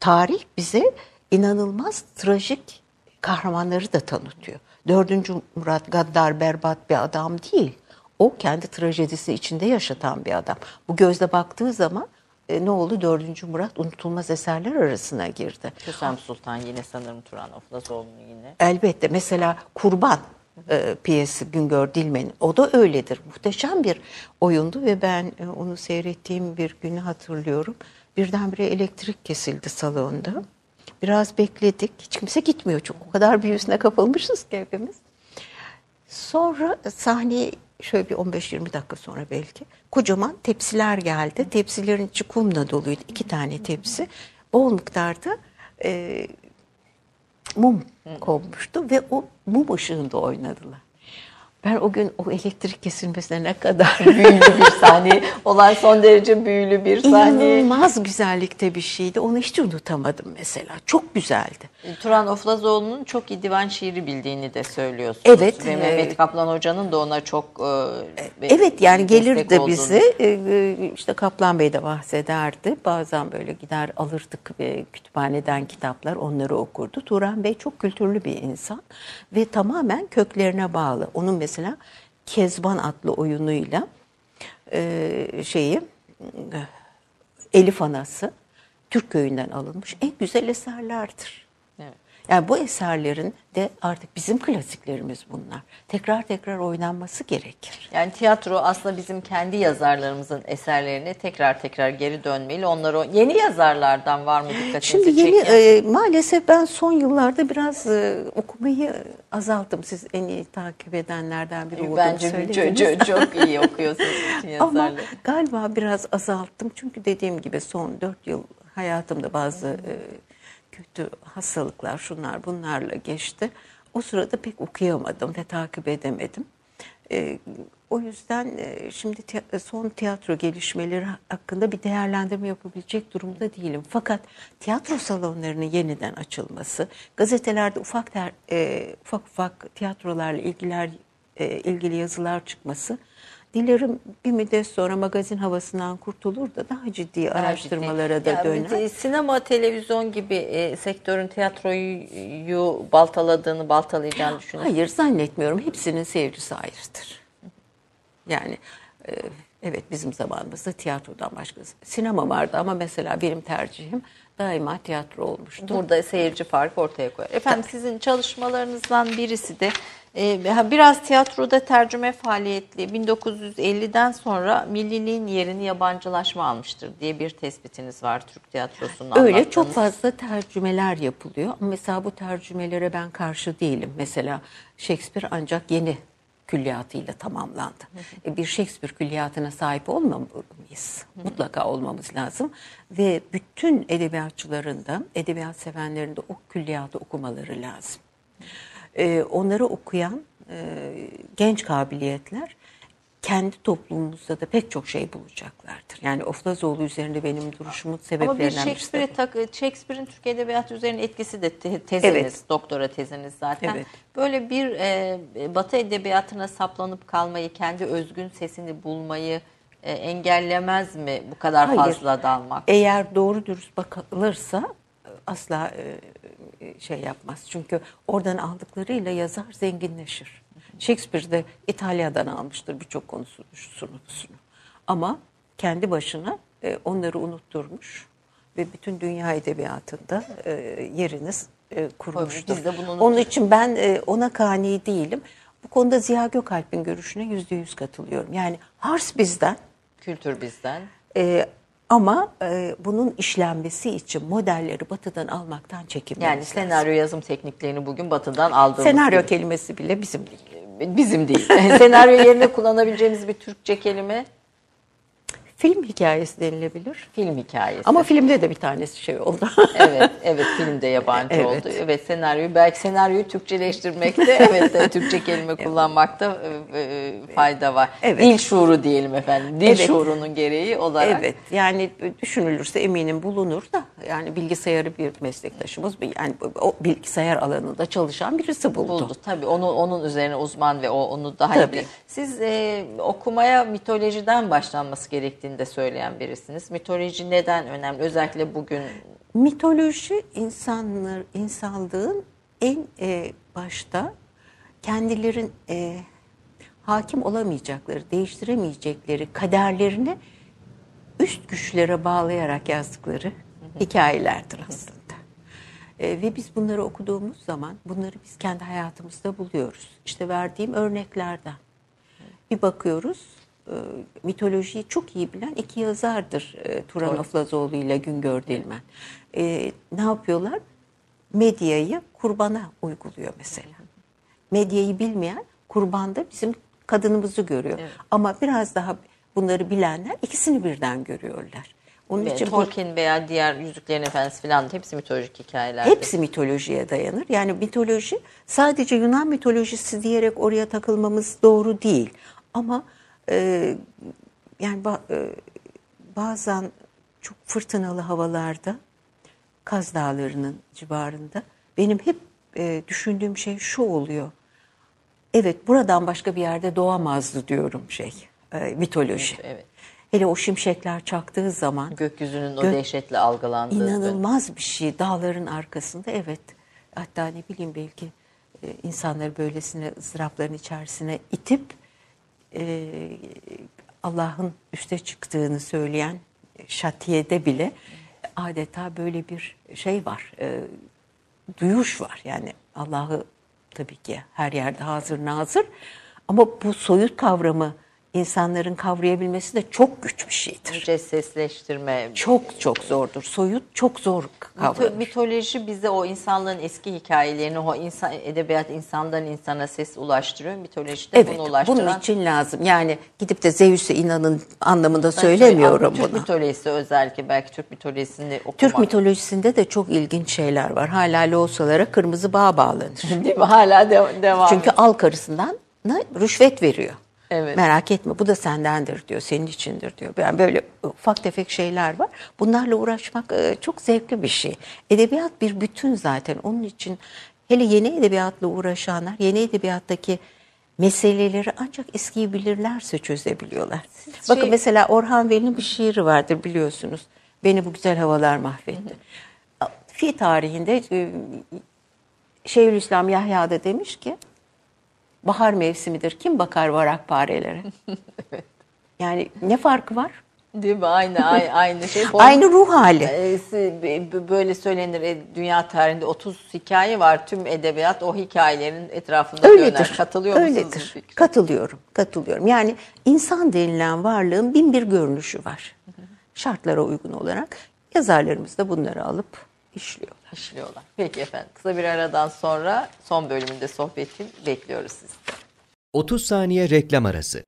tarih bize inanılmaz trajik kahramanları da tanıtıyor. Dördüncü Murat gaddar, berbat bir adam değil. O kendi trajedisi içinde yaşatan bir adam. Bu gözle baktığı zaman e, ne oldu? Dördüncü Murat unutulmaz eserler arasına girdi. Kösem Sultan yine sanırım Turan Oflazoğlu'nun yine. Elbette mesela Kurban e, piyesi Güngör Dilmen'in o da öyledir. Muhteşem bir oyundu ve ben e, onu seyrettiğim bir günü hatırlıyorum. Birdenbire elektrik kesildi salonda. Biraz bekledik. Hiç kimse gitmiyor. Çok o kadar bir yüzüne kapılmışız ki hepimiz. Sonra sahneye şöyle bir 15-20 dakika sonra belki kocaman tepsiler geldi. Tepsilerin içi kumla doluydu. iki tane tepsi. Bol miktarda e, mum konmuştu ve o mum ışığında oynadılar. Ben o gün o elektrik kesilmesine ne kadar *laughs* Büyülü bir sahne. Olay son derece büyülü bir sahne. inanılmaz güzellikte bir şeydi. Onu hiç unutamadım mesela. Çok güzeldi. Turan Oflazoğlu'nun çok iyi divan şiiri bildiğini de söylüyorsunuz. Evet, Ve e, Mehmet Kaplan Hoca'nın da ona çok e, be- Evet yani gelirdi olduğunu. bize e, e, işte Kaplan Bey de bahsederdi. Bazen böyle gider alırdık e, kütüphaneden kitaplar onları okurdu. Turan Bey çok kültürlü bir insan ve tamamen köklerine bağlı. Onun mesela Kezban adlı oyunuyla e, şeyi Elif Anası Türk köyünden alınmış en güzel eserlerdir. Yani bu eserlerin de artık bizim klasiklerimiz bunlar. Tekrar tekrar oynanması gerekir. Yani tiyatro aslında bizim kendi yazarlarımızın eserlerine tekrar tekrar geri dönmeli. Onları yeni yazarlardan var mı dikkatinizi Şimdi yeni çeken? e, maalesef ben son yıllarda biraz e, okumayı azalttım. Siz en iyi takip edenlerden biri olduğunu Bence söylediniz. çok, *laughs* çok, iyi okuyorsunuz bütün Ama yazarları. galiba biraz azalttım. Çünkü dediğim gibi son dört yıl hayatımda bazı e, kötü hastalıklar şunlar bunlarla geçti. O sırada pek okuyamadım ve takip edemedim. E, o yüzden e, şimdi tiy- son tiyatro gelişmeleri hakkında bir değerlendirme yapabilecek durumda değilim. Fakat tiyatro salonlarının yeniden açılması, gazetelerde ufak ter- e, ufak ufak tiyatrolarla ilgiler e, ilgili yazılar çıkması Dilerim bir müddet sonra magazin havasından kurtulur da daha ciddi araştırmalara da Ya bir döner. Sinema, televizyon gibi e, sektörün tiyatroyu baltaladığını, baltalayacağını düşünüyorum. Hayır zannetmiyorum. Hepsinin seyircisi ayrıdır. Yani e, evet bizim zamanımızda tiyatrodan başka sinema vardı ama mesela benim tercihim daima tiyatro olmuştu. Burada seyirci farkı ortaya koyar. Efendim sizin çalışmalarınızdan birisi de e, biraz tiyatroda tercüme faaliyetli 1950'den sonra milliliğin yerini yabancılaşma almıştır diye bir tespitiniz var Türk tiyatrosunun Öyle çok fazla tercümeler yapılıyor. Mesela bu tercümelere ben karşı değilim. Mesela Shakespeare ancak yeni külliyatıyla tamamlandı. E, Bir Shakespeare külliyatına sahip olmamalıyız. Mutlaka olmamız lazım. Ve bütün edebiyatçıların da, edebiyat sevenlerin de o külliyatı okumaları lazım. E, onları okuyan e, genç kabiliyetler kendi toplumumuzda da pek çok şey bulacaklardır. Yani Oflazoğlu üzerinde benim duruşumun Ama bir sebeplerinden birisi. de Shakespeare'e tak, Shakespeare'in Türk Edebiyatı üzerine etkisi de te- teziniz, Evet. doktora teziniz zaten. Evet. Böyle bir e, Batı Edebiyatı'na saplanıp kalmayı, kendi özgün sesini bulmayı e, engellemez mi bu kadar Hayır. fazla dalmak? Eğer doğru dürüst bakılırsa e, asla e, e, şey yapmaz. Çünkü oradan aldıklarıyla yazar zenginleşir. Shakespeare de İtalya'dan almıştır birçok konusunu. Ama kendi başına e, onları unutturmuş ve bütün dünya edebiyatında e, yeriniz e, kurmuştur. Biz de bunu Onun için ben e, ona kani değilim. Bu konuda Ziya Gökalp'in görüşüne yüzde yüz katılıyorum. Yani Hars bizden, Kültür bizden. ee, ama e, bunun işlenmesi için modelleri batıdan almaktan çekinmemiz Yani lazım. senaryo yazım tekniklerini bugün batıdan aldığımız Senaryo gibi. kelimesi bile bizim değil. Bizim değil. senaryo yerine kullanabileceğimiz bir Türkçe kelime Film hikayesi denilebilir. film hikayesi. Ama filmde de bir tanesi şey oldu. *laughs* evet, evet filmde yabancı Evet. oldu. Evet senaryoyu belki senaryoyu Türkçeleştirmekte *laughs* evet de Türkçe kelime kullanmakta e, e, fayda var. Evet. Dil şuuru diyelim efendim. Dil Evet. şuurunun gereği olarak. evet yani düşünülürse eminim bulunur da yani bilgisayarı bir meslektaşımız bir- yani o bilgisayar alanında çalışan birisi buldu. buldu. Tabii onu onun üzerine uzman ve o onu daha Tabii. iyi. Siz e, okumaya mitolojiden başlanması gerektiğini de söyleyen birisiniz. Mitoloji neden önemli? Özellikle bugün Mitoloji insanlar, insanlığın en e, başta kendilerin e, hakim olamayacakları, değiştiremeyecekleri kaderlerini üst güçlere bağlayarak yazdıkları hikayelerdir aslında. E, ve biz bunları okuduğumuz zaman bunları biz kendi hayatımızda buluyoruz. İşte verdiğim örneklerden. Bir bakıyoruz mitolojiyi çok iyi bilen iki yazardır e, Turan Oflazoğlu ile Güngör Dilmen. E, ne yapıyorlar? Medyayı kurbana uyguluyor mesela. Medyayı bilmeyen kurbanda bizim kadınımızı görüyor. Ama biraz daha bunları bilenler ikisini birden görüyorlar. Onun ve için bu- Tolkien veya diğer Yüzüklerin Efendisi falan hepsi mitolojik hikayeler. Hepsi mitolojiye dayanır. Yani mitoloji sadece Yunan mitolojisi diyerek oraya takılmamız doğru değil. Ama e, yani ba- e, bazen çok fırtınalı havalarda Kaz Dağları'nın civarında benim hep e, düşündüğüm şey şu oluyor. Evet buradan başka bir yerde doğamazdı diyorum şey e, mitoloji. Evet. Hele o şimşekler çaktığı zaman Gökyüzünün o Gök- dehşetle algılandığı. İnanılmaz bir şey dağların arkasında evet. Hatta ne bileyim belki e, insanları böylesine ızdırapların içerisine itip e, Allah'ın üste çıktığını söyleyen şatiyede bile adeta böyle bir şey var. E, duyuş var. Yani Allah'ı tabii ki her yerde hazır nazır. Ama bu soyut kavramı insanların kavrayabilmesi de çok güç bir şeydir. Mücessesleştirme. Çok çok zordur. Soyut çok zor kavranır. Mitoloji bize o insanların eski hikayelerini, o insan edebiyat insandan insana ses ulaştırıyor. Mitoloji de evet, bunu ulaştıran. bunun için lazım. Yani gidip de Zeus'e inanın anlamında söylemiyorum Türk bunu. mitolojisi özellikle belki Türk mitolojisini okumak. Türk mitolojisinde de çok ilginç şeyler var. Hala loğusalara kırmızı bağ bağlanır. *laughs* Değil mi? Hala de- devam Çünkü al karısından rüşvet veriyor. Evet. Merak etme bu da sendendir diyor, senin içindir diyor. Yani böyle ufak tefek şeyler var. Bunlarla uğraşmak e, çok zevkli bir şey. Edebiyat bir bütün zaten. Onun için hele yeni edebiyatla uğraşanlar, yeni edebiyattaki meseleleri ancak eskiyi bilirlerse çözebiliyorlar. Bakın şey- mesela Orhan Veli'nin bir şiiri vardır biliyorsunuz. Beni bu güzel havalar mahvetti. Fi tarihinde e, Şeyhülislam Yahya da demiş ki bahar mevsimidir. Kim bakar varakparelere? *laughs* Yani ne farkı var? Değil mi? Aynı aynı, *laughs* aynı şey. Aynı ruh hali. B- Böyle söylenir e, dünya tarihinde 30 hikaye var. Tüm edebiyat o hikayelerin etrafında Öyledir. döner. Katılıyor musunuz bu Öyledir. Katılıyorum. Katılıyorum. Yani insan denilen varlığın bin bir görünüşü var. Şartlara uygun olarak yazarlarımız da bunları alıp işliyorlar. İşliyorlar. Peki efendim. Kısa bir aradan sonra son bölümünde sohbetin bekliyoruz sizi. 30 saniye reklam arası.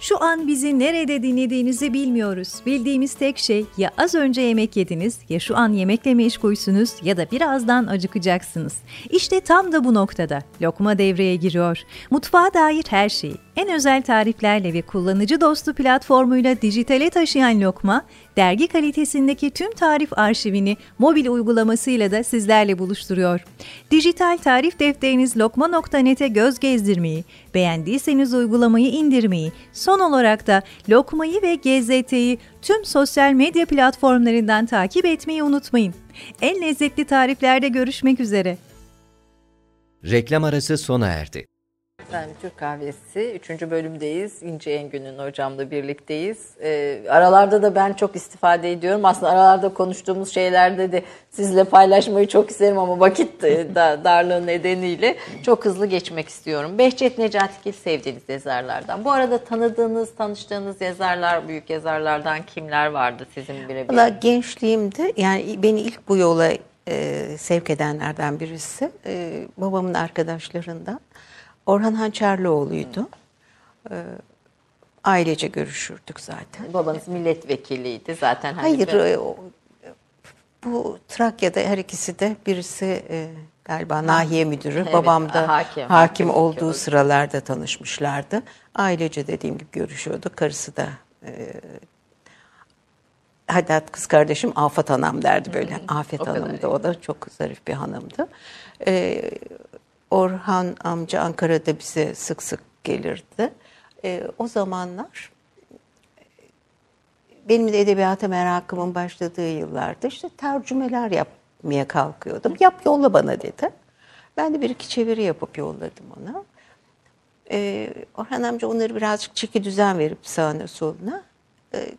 Şu an bizi nerede dinlediğinizi bilmiyoruz. Bildiğimiz tek şey ya az önce yemek yediniz ya şu an yemekle meşgulsünüz ya da birazdan acıkacaksınız. İşte tam da bu noktada lokma devreye giriyor. Mutfağa dair her şeyi en özel tariflerle ve kullanıcı dostu platformuyla dijitale taşıyan Lokma, dergi kalitesindeki tüm tarif arşivini mobil uygulamasıyla da sizlerle buluşturuyor. Dijital tarif defteriniz lokma.net'e göz gezdirmeyi, beğendiyseniz uygulamayı indirmeyi, son olarak da Lokma'yı ve GZT'yi tüm sosyal medya platformlarından takip etmeyi unutmayın. En lezzetli tariflerde görüşmek üzere. Reklam arası sona erdi. Efendim Türk Kahvesi 3. bölümdeyiz. İnce Engün'ün hocamla birlikteyiz. Ee, aralarda da ben çok istifade ediyorum. Aslında aralarda konuştuğumuz şeylerde de sizle paylaşmayı çok isterim ama vakit e, *laughs* da, darlığı nedeniyle çok hızlı geçmek istiyorum. Behçet Necatigil sevdiğiniz yazarlardan. Bu arada tanıdığınız, tanıştığınız yazarlar, büyük yazarlardan kimler vardı sizin birebir? Valla gençliğimde yani beni ilk bu yola e, sevk edenlerden birisi e, babamın arkadaşlarından Orhan Hançerlioğlu'ydu. E, ailece görüşürdük zaten. Babanız milletvekiliydi zaten. Hani Hayır, e, o- bu Trakya'da her ikisi de birisi e, galiba nahiye müdürü, Evet, babam da hakim, hakim, olduğu oldu. sıralarda tanışmışlardı. Ailece dediğim gibi görüşüyordu. Karısı da e, hatta kız kardeşim Afet Hanım derdi böyle. Afet o kadar Hanım'dı o da çok zarif bir hanımdı. E, Orhan amca Ankara'da bize sık sık gelirdi. E, o zamanlar benim de edebiyata merakımın başladığı yıllarda işte tercümeler yapmaya kalkıyordum. Yap yolla bana dedi. Ben de bir iki çeviri yapıp yolladım ona. Ee, Orhan amca onları birazcık çeki düzen verip sağına soluna e,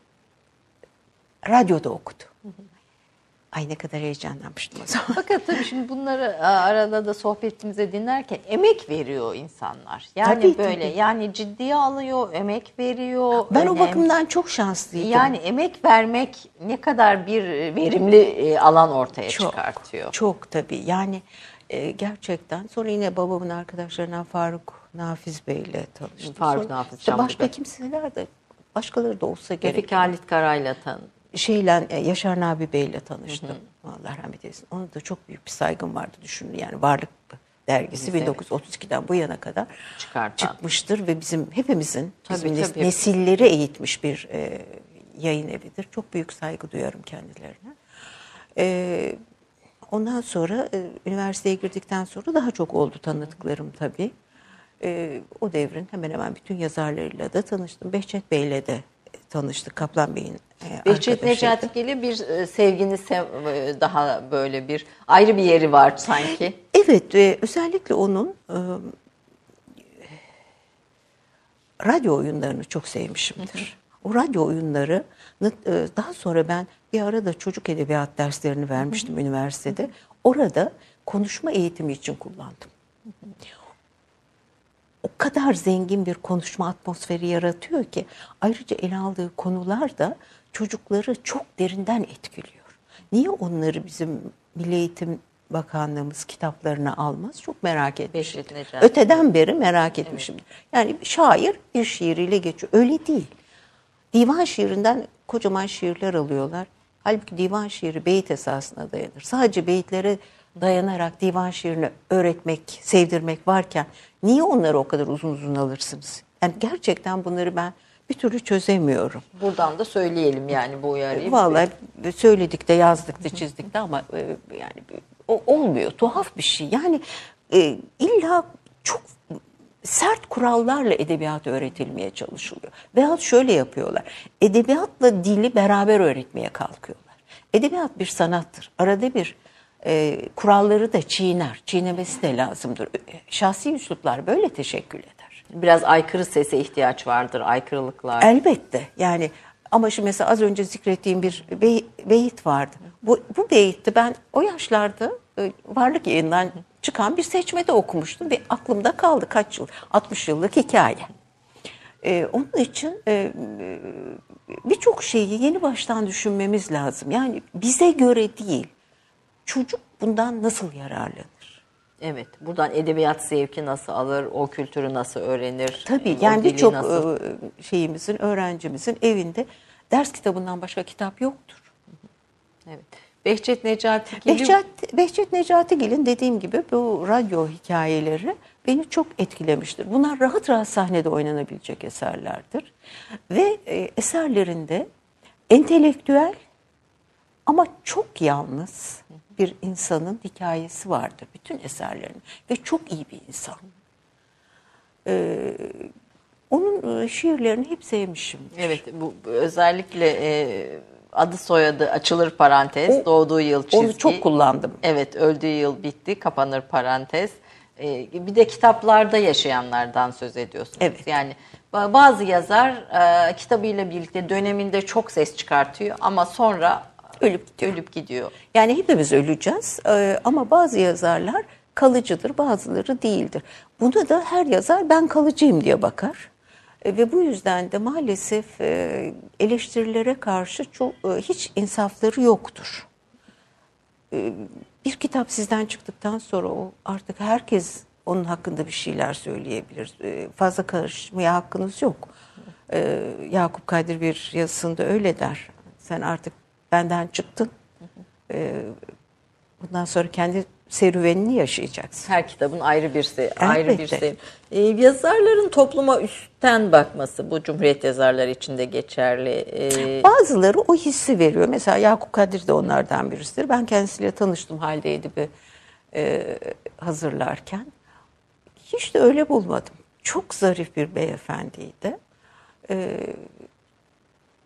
radyoda okudu. Ay ne kadar heyecanlanmıştım o zaman. Fakat tabii şimdi bunları arada da sohbetimize dinlerken emek veriyor insanlar. Yani Tabii, böyle tabii. yani ciddiye alıyor, emek veriyor. Ben o önem- bakımdan çok şanslıydım. yani emek vermek ne kadar bir verimli e, alan ortaya Çok, çıkartıyor. Çok tabii. Yani e, gerçekten sonra yine babamın arkadaşlarından Faruk Nafiz Bey ile tanıştım. Faruk Sonra Nafiz işte başka kimseler de başkaları da olsa gerek. Refik Halit Karay'la tan. Şeyle e, Yaşar Nabi Bey ile tanıştım. Allah rahmet eylesin. Ona da çok büyük bir saygım vardı düşünün. Yani Varlık dergisi Evet. 1932'den bu yana kadar Çıkartan. çıkmıştır ve bizim hepimizin Tabii, bizim tabii. nesilleri eğitmiş bir e, yayın evidir. Çok büyük saygı duyarım kendilerine. E, ondan sonra e, üniversiteye girdikten sonra daha çok oldu tanıdıklarım tabii. E, o devrin hemen hemen bütün yazarlarıyla da tanıştım. Behçet Bey'le de tanıştık. Kaplan Bey'in e, Behçet. Necatigil'i bir e, sevginiz sev- e, daha böyle bir ayrı bir yeri var sanki. Evet, e, özellikle onun e, radyo oyunlarını çok sevmişimdir. O radyo oyunları daha sonra ben bir arada çocuk edebiyat derslerini vermiştim üniversitede. Orada konuşma eğitimi için kullandım. O kadar zengin bir konuşma atmosferi yaratıyor ki ayrıca ele aldığı konular da çocukları çok derinden etkiliyor. Niye onları bizim Milli Eğitim Bakanlığımız kitaplarına almaz? Çok merak etmişim. Öteden beri merak etmişim. Evet. Yani şair bir şiiriyle geçiyor. Öyle değil. Divan şiirinden kocaman şiirler alıyorlar. Halbuki divan şiiri beyit esasına dayanır. Sadece beyitlere dayanarak divan şiirini öğretmek, sevdirmek varken niye onları o kadar uzun uzun alırsınız? Yani gerçekten bunları ben bir türlü çözemiyorum. Buradan da söyleyelim yani bu uyarıyı. Vallahi söyledik de yazdık da çizdik de ama e, yani o olmuyor. Tuhaf bir şey. Yani e, illa çok sert kurallarla edebiyat öğretilmeye çalışılıyor. Veyahut şöyle yapıyorlar. Edebiyatla dili beraber öğretmeye kalkıyorlar. Edebiyat bir sanattır. Arada bir e, kuralları da çiğner. Çiğnemesi de lazımdır. Şahsi üsluplar böyle teşekkül eder. Biraz aykırı sese ihtiyaç vardır, aykırılıklar. Elbette. Yani ama şimdi mesela az önce zikrettiğim bir bey, beyit vardı. Bu, bu beyitti ben o yaşlarda e, varlık yayından çıkan bir seçmede okumuştum ve aklımda kaldı kaç yıl, 60 yıllık hikaye. Ee, onun için e, birçok şeyi yeni baştan düşünmemiz lazım. Yani bize göre değil, çocuk bundan nasıl yararlanır? Evet, buradan edebiyat zevki nasıl alır, o kültürü nasıl öğrenir? Tabii, yani birçok nasıl... Şeyimizin, öğrencimizin evinde ders kitabından başka kitap yoktur. Evet. Behçet Necatigil. Behçet, Behçet Necatigil'in dediğim gibi bu radyo hikayeleri beni çok etkilemiştir. Bunlar rahat rahat sahnede oynanabilecek eserlerdir. Ve e, eserlerinde entelektüel ama çok yalnız bir insanın hikayesi vardır bütün eserlerinin ve çok iyi bir insan. Ee, onun e, şiirlerini hep sevmişim. Evet, bu özellikle e, adı soyadı açılır parantez, o, doğduğu yıl çizgi. Onu çok kullandım. Evet, öldüğü yıl bitti, kapanır parantez. Ee, bir de kitaplarda yaşayanlardan söz ediyorsunuz. Evet. Yani bazı yazar e, kitabıyla birlikte döneminde çok ses çıkartıyor ama sonra ölüp gidiyor. ölüp gidiyor. Yani hepimiz öleceğiz e, ama bazı yazarlar kalıcıdır, bazıları değildir. Buna da her yazar ben kalıcıyım diye bakar. E, ve bu yüzden de maalesef e, eleştirilere karşı çok hiç insafları yoktur. Bir kitap sizden çıktıktan sonra o artık herkes onun hakkında bir şeyler söyleyebilir. Fazla karışmaya hakkınız yok. Yakup Kadir bir yazısında öyle der. Sen artık benden çıktın. Bundan sonra kendi serüvenini yaşayacaksın. Her kitabın ayrı bir se ayrı bir se ee, yazarların topluma üstten bakması bu Cumhuriyet yazarları için de geçerli. Ee... Bazıları o hissi veriyor. Mesela Yakup Kadir de onlardan birisidir. Ben kendisiyle tanıştım Halide Edip'i e, hazırlarken. Hiç de öyle bulmadım. Çok zarif bir beyefendiydi. E,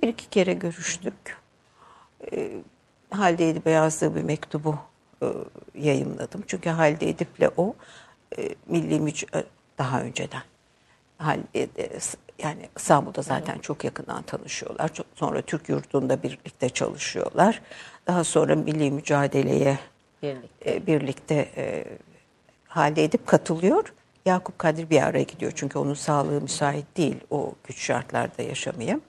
bir iki kere görüştük. E, Halide Edip'e yazdığı bir mektubu e, yayınladım. Çünkü Halide Edip'le o e, milli müc e, daha önceden Halide, yani İstanbul'da zaten çok yakından tanışıyorlar. Çok, sonra Türk yurdunda birlikte çalışıyorlar. Daha sonra milli mücadeleye birlikte, birlikte e, Halide Edip katılıyor. Yakup Kadir bir ara gidiyor çünkü onun sağlığı müsait değil o güç şartlarda yaşamaya.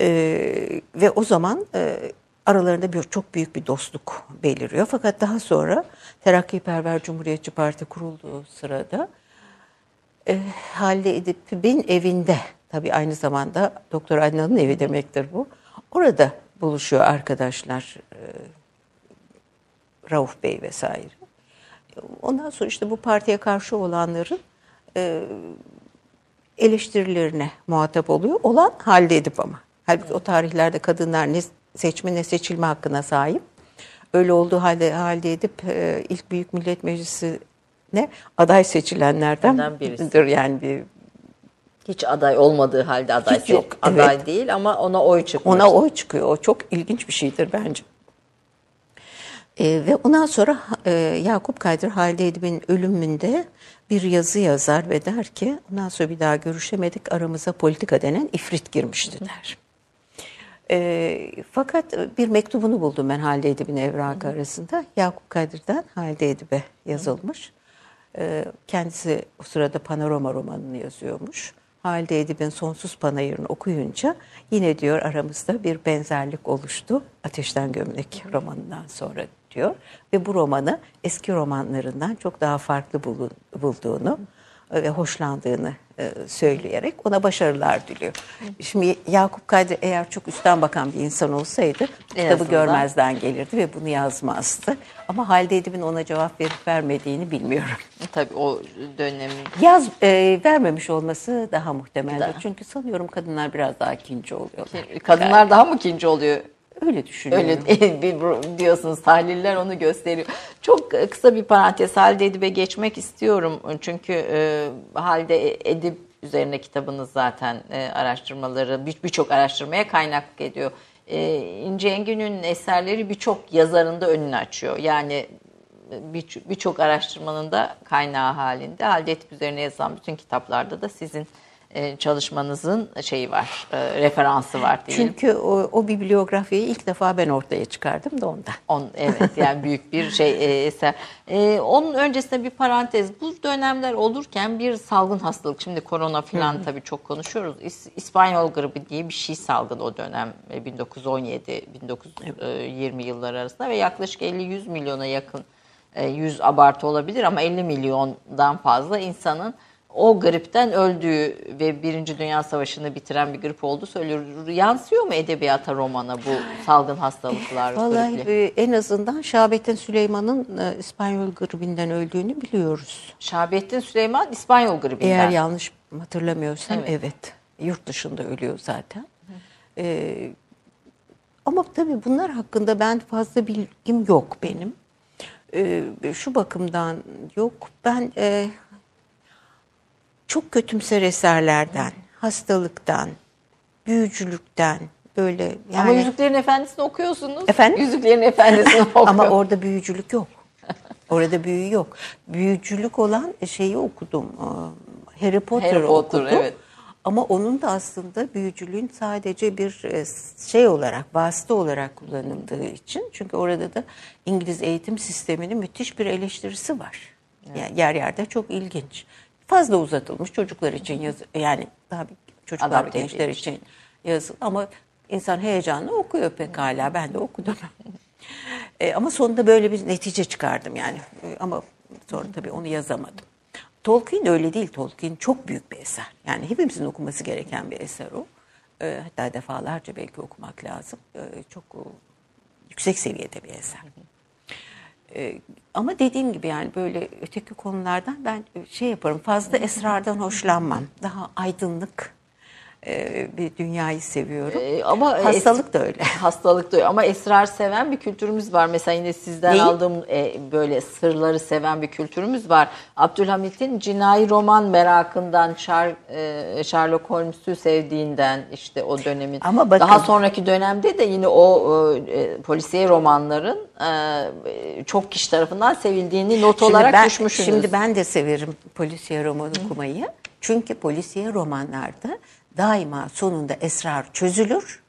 Ee, ve o zaman e, aralarında bir çok büyük bir dostluk beliriyor. Fakat daha sonra Terakkiperver Cumhuriyetçi Parti kurulduğu sırada e, Halide Edip'in evinde, tabii aynı zamanda Doktor Adnan'ın evi demektir bu. Orada buluşuyor arkadaşlar e, Rauf Bey vesaire. Ondan sonra işte bu partiye karşı olanların e, eleştirilerine muhatap oluyor. Olan Halide Edip ama. Halbuki o tarihlerde kadınlar ne seçme ne seçilme hakkına sahip. Öyle olduğu halde halde edip e, ilk Büyük Millet Meclisi'ne aday seçilenlerden biridir. Yani bir hiç aday olmadığı halde aday Hiç yok. Aday evet. değil ama ona oy çıkıyor. Ona oy çıkıyor. O çok ilginç bir şeydir bence. E, ve ondan sonra e, Yakup Kadri Halide Edip'in ölümünde bir yazı yazar ve der ki ondan sonra bir daha görüşemedik aramıza politika denen ifrit girmişti der. E, fakat bir mektubunu buldum ben Halide Edip'in evrakı arasında. Yakup Kadri'den Halide Edip'e yazılmış. E, kendisi o sırada Panorama romanını yazıyormuş. Halide Edip'in Sonsuz Panayır'ını okuyunca yine diyor aramızda bir benzerlik oluştu. Ateşten Gömlek romanından sonra diyor. Ve bu romanı eski romanlarından çok daha farklı bulduğunu ve hoşlandığını söyleyerek ona başarılar diliyor. Şimdi Yakup Kadri eğer çok üstten bakan bir insan olsaydı en kitabı azından. görmezden gelirdi ve bunu yazmazdı. Ama Halide Edip'in ona cevap verip vermediğini bilmiyorum. Tabii o dönemi. Yaz e, vermemiş olması daha muhtemeldir. Çünkü sanıyorum kadınlar biraz daha kinci oluyorlar. Kadınlar yani. daha mı kinci oluyor? Öyle düşünüyorum. Öyle diyorsunuz tahliller onu gösteriyor. Çok kısa bir parantez Halide Edip'e geçmek istiyorum. Çünkü e, Halide Edip üzerine kitabınız zaten e, araştırmaları birçok bir araştırmaya kaynak ediyor. E, İnce Engin'in eserleri birçok yazarın da önünü açıyor. Yani birçok bir araştırmanın da kaynağı halinde. Halide Edip üzerine yazılan bütün kitaplarda da sizin e, çalışmanızın şeyi var, e, referansı var diyelim. Çünkü o, o bibliografyayı ilk defa ben ortaya çıkardım da ondan. On, evet yani büyük bir şey e, eser. E, onun öncesinde bir parantez. Bu dönemler olurken bir salgın hastalık, şimdi korona falan tabii çok konuşuyoruz. İs, İspanyol gribi diye bir şey salgın o dönem 1917-1920 yıllar arasında ve yaklaşık 50-100 milyona yakın 100 abartı olabilir ama 50 milyondan fazla insanın o gripten öldüğü ve Birinci Dünya Savaşı'nı bitiren bir grip oldu söylüyor. Yansıyor mu edebiyata, romana bu salgın hastalıklar? Vallahi griple? en azından Şahabettin Süleyman'ın e, İspanyol gribinden öldüğünü biliyoruz. Şahabettin Süleyman İspanyol gribinden. Eğer yanlış hatırlamıyorsam evet. evet. Yurt dışında ölüyor zaten. Ee, ama tabii bunlar hakkında ben fazla bilgim yok benim. Ee, şu bakımdan yok. Ben e, çok kötümser eserlerden, hastalıktan, büyücülükten böyle yani. Ama Yüzüklerin Efendisi'ni okuyorsunuz. Efendim? Yüzüklerin Efendisi'ni *laughs* okuyor. Ama orada büyücülük yok. Orada büyü yok. Büyücülük olan şeyi okudum. Harry Potter'ı Harry Potter, okudum. Evet. Ama onun da aslında büyücülüğün sadece bir e, şey olarak, vasıta olarak kullanıldığı için. Çünkü orada da İngiliz eğitim sisteminin müthiş bir eleştirisi var. Evet. Yani yer yerde çok ilginç fazla uzatılmış çocuklar için yaz yani daha çocuklar Adapte gençler için yazıl ama insan heyecanla okuyor pekala ben de okudum. *laughs* e, ama sonunda böyle bir netice çıkardım yani e, ama sonra tabii onu yazamadım. Tolkien öyle değil. Tolkien çok büyük bir eser. Yani hepimizin okuması gereken bir eser o. E, hatta defalarca belki okumak lazım. E, çok o, yüksek seviyede bir eser. E, ama dediğim gibi yani böyle öteki konulardan ben şey yaparım fazla esrardan hoşlanmam. Daha aydınlık e, bir dünyayı seviyorum. Ee, ama hastalık da öyle. *laughs* Hastalık da öyle. Ama esrar seven bir kültürümüz var. Mesela yine sizden Neyi? aldığım e, böyle sırları seven bir kültürümüz var. Abdülhamit'in cinayi roman merakından, Char, e, Sherlock Holmes'u sevdiğinden işte o dönemin. Ama bakın, daha sonraki dönemde de yine o e, polisiye romanların e, çok kişi tarafından sevildiğini not olarak ben, düşmüşsünüz. Şimdi ben de severim polisiye roman okumayı. Çünkü polisiye romanlarda daima sonunda esrar çözülür.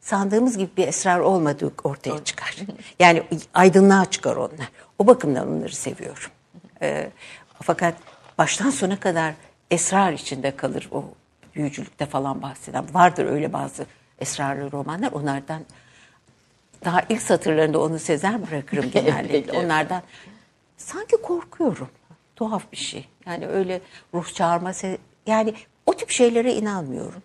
Sandığımız gibi bir esrar olmadığı ortaya çıkar. Yani aydınlığa çıkar onlar. O bakımdan onları seviyorum. Ee, fakat baştan sona kadar esrar içinde kalır o büyücülükte falan bahseden. Vardır öyle bazı esrarlı romanlar. Onlardan daha ilk satırlarında onu sezer bırakırım *laughs* genellikle. Onlardan sanki korkuyorum. Tuhaf bir şey. Yani öyle ruh çağırma yani o tip şeylere inanmıyorum.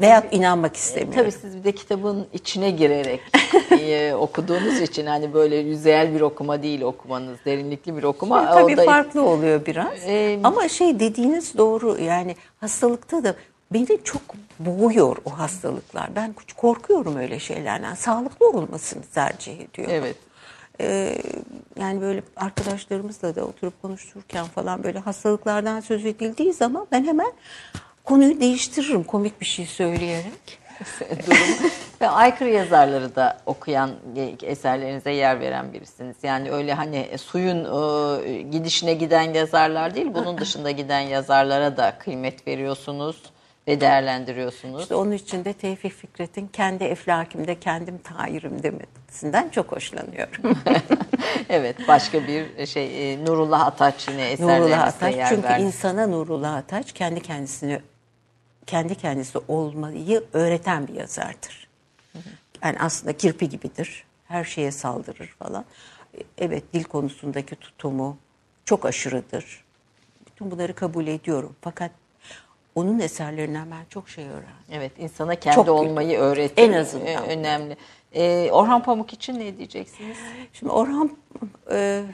Veya inanmak istemiyorum. Tabii siz bir de kitabın içine girerek *laughs* e, okuduğunuz için hani böyle yüzeyel bir okuma değil okumanız, derinlikli bir okuma. Şimdi, tabii da... farklı oluyor biraz. Ee, Ama şey dediğiniz doğru yani hastalıkta da beni çok boğuyor o hastalıklar. Ben korkuyorum öyle şeylerden. Sağlıklı olmasını tercih ediyorum. Evet. Ee, yani böyle arkadaşlarımızla da oturup konuşurken falan böyle hastalıklardan söz edildiği zaman ben hemen konuyu değiştiririm komik bir şey söyleyerek. *laughs* Durum Ve aykırı yazarları da okuyan, eserlerinize yer veren birisiniz. Yani öyle hani suyun e, gidişine giden yazarlar değil, bunun dışında giden yazarlara da kıymet veriyorsunuz ve değerlendiriyorsunuz. İşte onun için de Tevfik Fikret'in kendi eflakimde kendim tayirim demesinden çok hoşlanıyorum. *laughs* evet başka bir şey e, Nurullah Ataç yine Nurullah Ataç yer çünkü verdi. insana Nurullah Ataç kendi kendisini kendi kendisi olmayı öğreten bir yazardır. Yani aslında kirpi gibidir. Her şeye saldırır falan. Evet dil konusundaki tutumu çok aşırıdır. Bütün bunları kabul ediyorum. Fakat onun eserlerinden ben çok şey öğrendim. Evet insana kendi Çok olmayı öğretti. En azından. Ee, Önemli. Ee, Orhan Pamuk için ne diyeceksiniz? Şimdi Orhan e,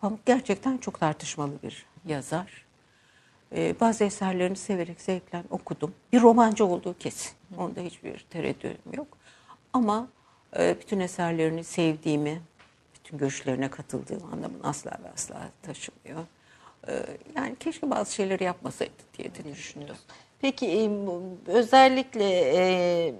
Pamuk gerçekten çok tartışmalı bir yazar. E, bazı eserlerini severek zevkle okudum. Bir romancı olduğu kesin. Onda hiçbir tereddütüm yok. Ama e, bütün eserlerini sevdiğimi, bütün görüşlerine katıldığım anlamını asla ve asla taşımıyor. E, yani keşke bazı şeyleri yapmasaydı diye de düşünüyorum. Peki e, özellikle e,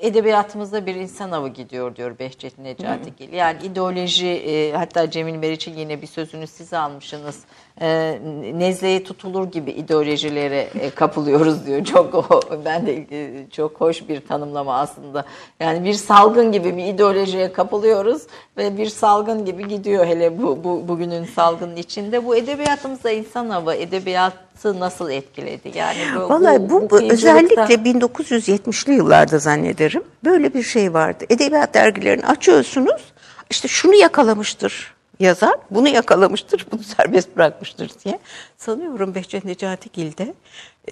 edebiyatımızda bir insan avı gidiyor diyor Behçet Necatigil. Yani ideoloji e, hatta Cemil Meriç'in yine bir sözünü siz almışsınız. E, nezleye tutulur gibi ideolojilere e, kapılıyoruz diyor. *laughs* Çok o- ben de e, çok hoş bir tanımlama aslında. Yani bir salgın gibi bir ideolojiye kapılıyoruz ve bir salgın gibi gidiyor hele bu, bu bugünün salgının içinde. Bu edebiyatımızda insan avı edebiyatı nasıl etkiledi? Yani bu, Vallahi bu, bu kıyıcılıkta- özellikle 1970'li yıllarda zannederim böyle bir şey vardı. Edebiyat dergilerini açıyorsunuz işte şunu yakalamıştır yazar, bunu yakalamıştır, bunu *laughs* serbest bırakmıştır diye. Sanıyorum Behçet Necatigil de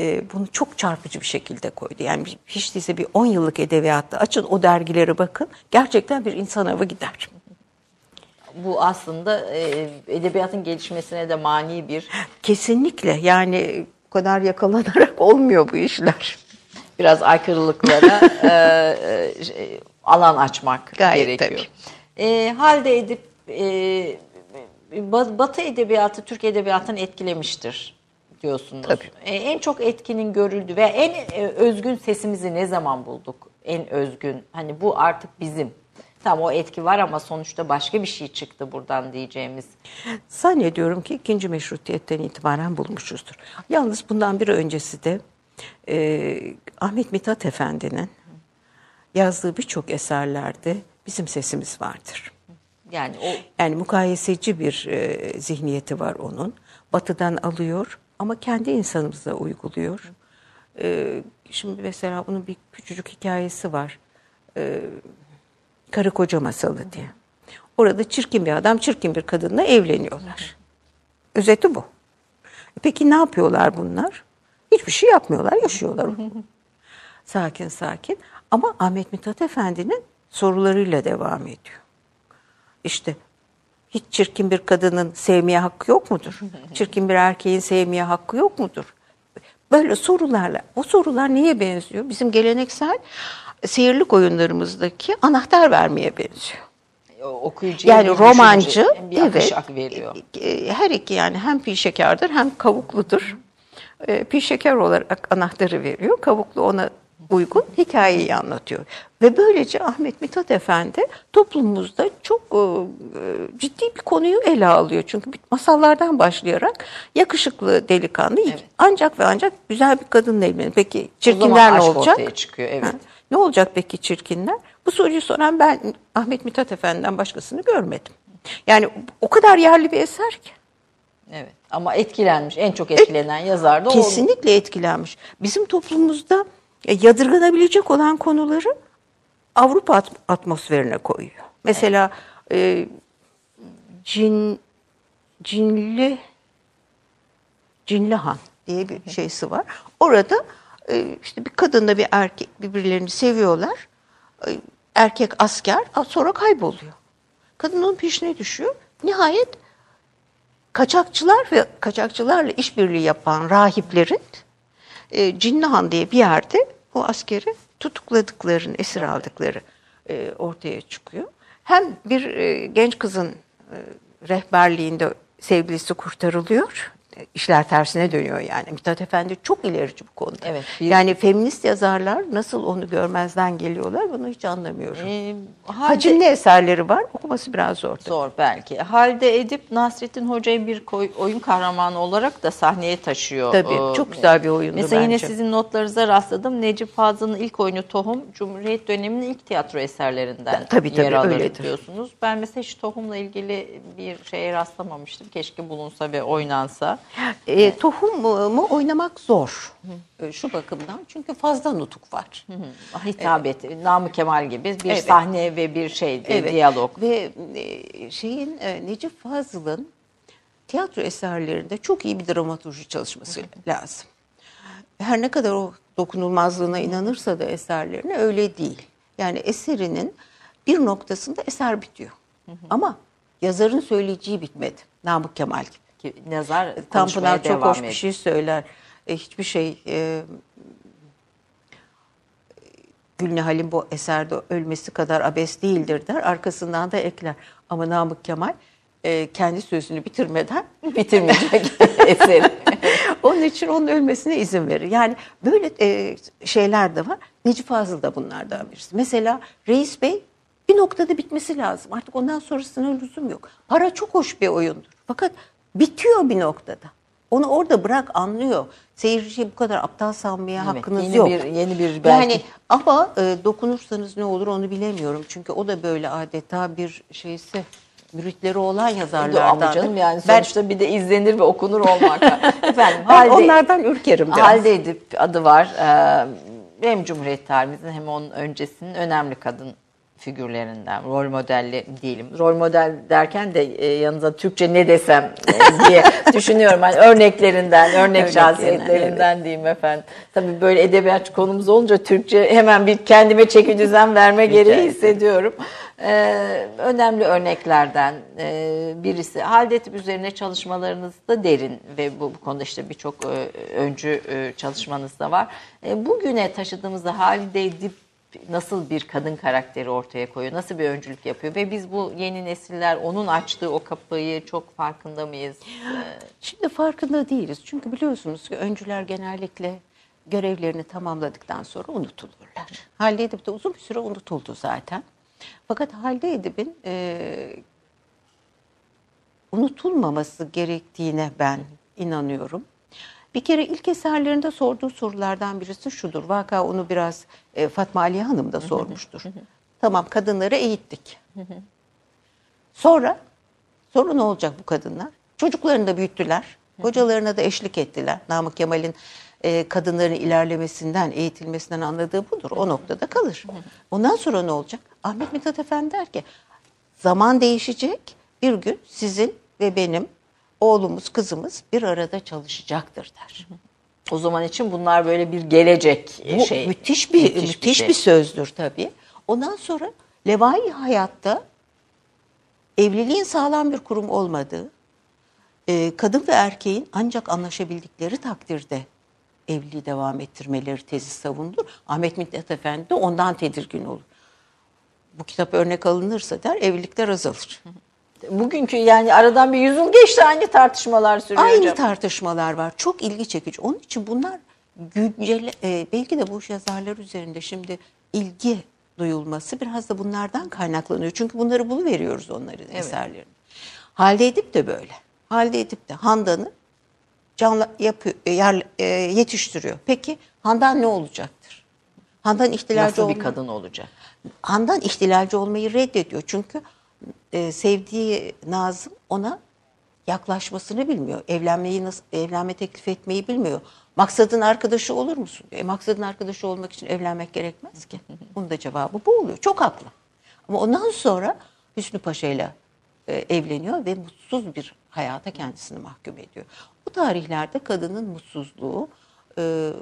e, bunu çok çarpıcı bir şekilde koydu. Yani hiç değilse bir 10 yıllık edebiyatta açın o dergilere bakın gerçekten bir insan avı gider. bu aslında e, edebiyatın gelişmesine de mani bir Kesinlikle yani bu kadar yakalanarak *laughs* olmuyor bu işler. biraz aykırılıklara *laughs* e, e, alan açmak Gayet gerekiyor. E, halde edip e, Ba- Batı edebiyatı Türk edebiyatını etkilemiştir diyorsunuz. Tabii. E, en çok etkinin görüldüğü ve en e, özgün sesimizi ne zaman bulduk? En özgün hani bu artık bizim. Tamam o etki var ama sonuçta başka bir şey çıktı buradan diyeceğimiz. Zannediyorum ki ikinci meşrutiyetten itibaren bulmuşuzdur. Yalnız bundan bir öncesi de e, Ahmet Mithat Efendi'nin yazdığı birçok eserlerde bizim sesimiz vardır. Yani o Yani mukayeseci bir e, zihniyeti var onun. Batıdan alıyor ama kendi insanımıza uyguluyor. E, şimdi mesela onun bir küçücük hikayesi var. E, Karı koca masalı diye. Orada çirkin bir adam çirkin bir kadınla evleniyorlar. Özeti bu. Peki ne yapıyorlar bunlar? Hiçbir şey yapmıyorlar, yaşıyorlar. sakin sakin. Ama Ahmet Mithat Efendi'nin sorularıyla devam ediyor. İşte hiç çirkin bir kadının sevmeye hakkı yok mudur? *laughs* Çirkin bir erkeğin sevmeye hakkı yok mudur? Böyle sorularla. O sorular neye benziyor? Bizim geleneksel seyirlik oyunlarımızdaki anahtar vermeye benziyor. okuyucuya Yani romancı bir evet veriyor. e, her iki yani hem pi şekerdir hem kavukludur. E, Pi şeker olarak anahtarı veriyor. Kavuklu ona uygun hikayeyi anlatıyor. Ve böylece Ahmet Mithat Efendi toplumumuzda çok e, e, ciddi bir konuyu ele alıyor. Çünkü masallardan başlayarak yakışıklı delikanlı ancak ve ancak güzel bir kadınla evlenir. Peki çirkinler ne olacak? ortaya çıkıyor, evet. Ha, Ne olacak peki çirkinler? Bu soruyu soran ben Ahmet Mithat Efendi'den başkasını görmedim. Yani o kadar yerli bir eser ki. Evet. Ama etkilenmiş, en çok etkilenen yazar da o. Kesinlikle etkilenmiş. Bizim toplumumuzda yadırganabilecek olan konuları Avrupa at- atmosferine koyuyor. Mesela e, cin cinli Cinli Han diye bir şeysi var. Orada e, işte bir kadınla bir erkek birbirlerini seviyorlar. E, Erkek asker sonra kayboluyor. Kadın onun peşine düşüyor. Nihayet kaçakçılar ve kaçakçılarla işbirliği yapan rahiplerin e, Cinnihan diye bir yerde o askeri tutukladıklarını, esir aldıkları e, ortaya çıkıyor. Hem bir e, genç kızın e, rehberliğinde sevgilisi kurtarılıyor işler tersine dönüyor yani. Mithat Efendi çok ilerici bu konuda. Evet, bir- Yani feminist yazarlar nasıl onu görmezden geliyorlar bunu hiç anlamıyorum. Ee, halde- Hacimli eserleri var okuması biraz zor. tabii. Zor belki. Halde Edip Nasrettin Hoca'yı bir koy- oyun kahramanı olarak da sahneye taşıyor. Tabii, Ee, çok güzel bir oyundu Mesela yine bence. sizin notlarınıza rastladım. Necip Fazıl'ın ilk oyunu Tohum, Cumhuriyet döneminin ilk tiyatro eserlerinden Tabii, tabii, yer alır öyledir. diyorsunuz. Ben mesela hiç Tohum'la ilgili bir şeye rastlamamıştım. Keşke bulunsa ve oynansa. E, tohum mu, mu oynamak zor. E, şu bakımdan çünkü fazla nutuk var. Hitap et, Namık Kemal gibi bir Evet. sahne ve bir şey, Evet. diyalog. Ve e, şeyin e, Necip Fazıl'ın tiyatro eserlerinde çok iyi bir dramaturji çalışması lazım. Her ne kadar o dokunulmazlığına inanırsa da eserlerine öyle değil. Yani eserinin bir noktasında eser bitiyor. Ama yazarın söyleyeceği bitmedi. Namık Kemal gibi. Ki Nazar konuşmaya Tanpınar çok devam hoş ediyor. bir şey söyler. E, hiçbir şey e, Gülnihal'in bu eserde ölmesi kadar abes değildir der. Arkasından da ekler. Ama Namık Kemal e, kendi sözünü bitirmeden *laughs* bitirmeyecek *laughs* eseri. *laughs* onun için onun ölmesine izin verir. Yani böyle e, şeyler de var. Necip Fazıl da bunlardan birisi. Mesela Reis Bey bir noktada bitmesi lazım. Artık ondan sonrasına lüzum yok. Para çok hoş bir oyundur. Fakat bitiyor bir noktada. Onu orada bırak anlıyor. Seyirciyi bu kadar aptal sanmaya Evet, hakkınız yeni yok. bir- yeni bir belki- Yani ama e, dokunursanız ne olur onu bilemiyorum. Çünkü o da böyle adeta bir şeyse müritleri olan yazarlardan. Ama canım yani Ben- sonuçta bir de izlenir ve okunur olmak. *laughs* Efendim ben halde, onlardan ürkerim biraz. Halde Edip adı var. Ee, hem Cumhuriyet tarihimizin hem onun öncesinin önemli kadın figürlerinden, rol modelli diyelim. Rol model derken de e, yanınıza Türkçe ne desem e, diye *laughs* düşünüyorum. Hani örneklerinden, örnek şahsiyetlerinden diyeyim efendim. Tabii böyle edebiyat konumuz olunca Türkçe hemen bir kendime çeki düzen verme gereği hissediyorum. Ee, önemli örneklerden e, birisi. Halde Edip üzerine çalışmalarınız da derin ve bu, bu konuda işte birçok e, öncü e, çalışmanız da var. E, bugüne taşıdığımızda Halide Edip nasıl bir kadın karakteri ortaya koyuyor, nasıl bir öncülük yapıyor ve biz bu yeni nesiller onun açtığı o kapıyı çok farkında mıyız? *gasps* Şimdi farkında değiliz. Çünkü biliyorsunuz ki öncüler genellikle görevlerini tamamladıktan sonra unutulurlar. Halide Edip de uzun bir süre unutuldu zaten. Fakat Halide Edip'in e, unutulmaması gerektiğine ben inanıyorum. Bir kere ilk eserlerinde sorduğu sorulardan birisi şudur. Vaka onu biraz e, Fatma Aliye Hanım da sormuştur. tamam kadınları eğittik. Sonra sonra ne olacak bu kadınlar? Çocuklarını da büyüttüler. Kocalarına da eşlik ettiler. Namık Kemal'in e, kadınların ilerlemesinden, eğitilmesinden anladığı budur. O noktada kalır. Ondan sonra ne olacak? Ahmet Mithat Efendi der ki zaman değişecek. Bir gün sizin ve benim oğlumuz, kızımız bir arada çalışacaktır der. O zaman için bunlar böyle bir gelecek Bu şey. müthiş bir müthiş, şey. bir, sözdür tabii. Ondan sonra levai hayatta evliliğin sağlam bir kurum olmadığı, e, kadın ve erkeğin ancak anlaşabildikleri takdirde evliliği devam ettirmeleri tezi savundur. Ahmet Mithat Efendi de ondan tedirgin olur. Bu kitap örnek alınırsa der evlilikler azalır. Bugünkü yani aradan bir yüzyıl geçti aynı tartışmalar sürüyor Aynı hocam. tartışmalar var. Çok ilgi çekici. Onun için bunlar güncel, e, belki de bu yazarlar üzerinde şimdi ilgi duyulması biraz da bunlardan kaynaklanıyor. Çünkü bunları buluveriyoruz onların eserlerini. Halde Edip de böyle. Halde Edip de Handan'ı canlı yapıyor, e, yer, e, yetiştiriyor. Peki Handan ne olacaktır? Handan ihtilalci Nasıl bir olma- kadın olacak? Handan ihtilalci olmayı reddediyor. Çünkü e, sevdiği Nazım ona yaklaşmasını bilmiyor. Evlenmeyi nasıl evlenme teklif etmeyi bilmiyor. Maksadın arkadaşı olur musun? E, maksadın arkadaşı olmak için evlenmek gerekmez ki. *laughs* Bunun da cevabı bu oluyor. Çok haklı. Ama ondan sonra Hüsnü Paşa ile e, evleniyor ve mutsuz bir hayata kendisini mahkum ediyor. Bu tarihlerde kadının mutsuzluğu e,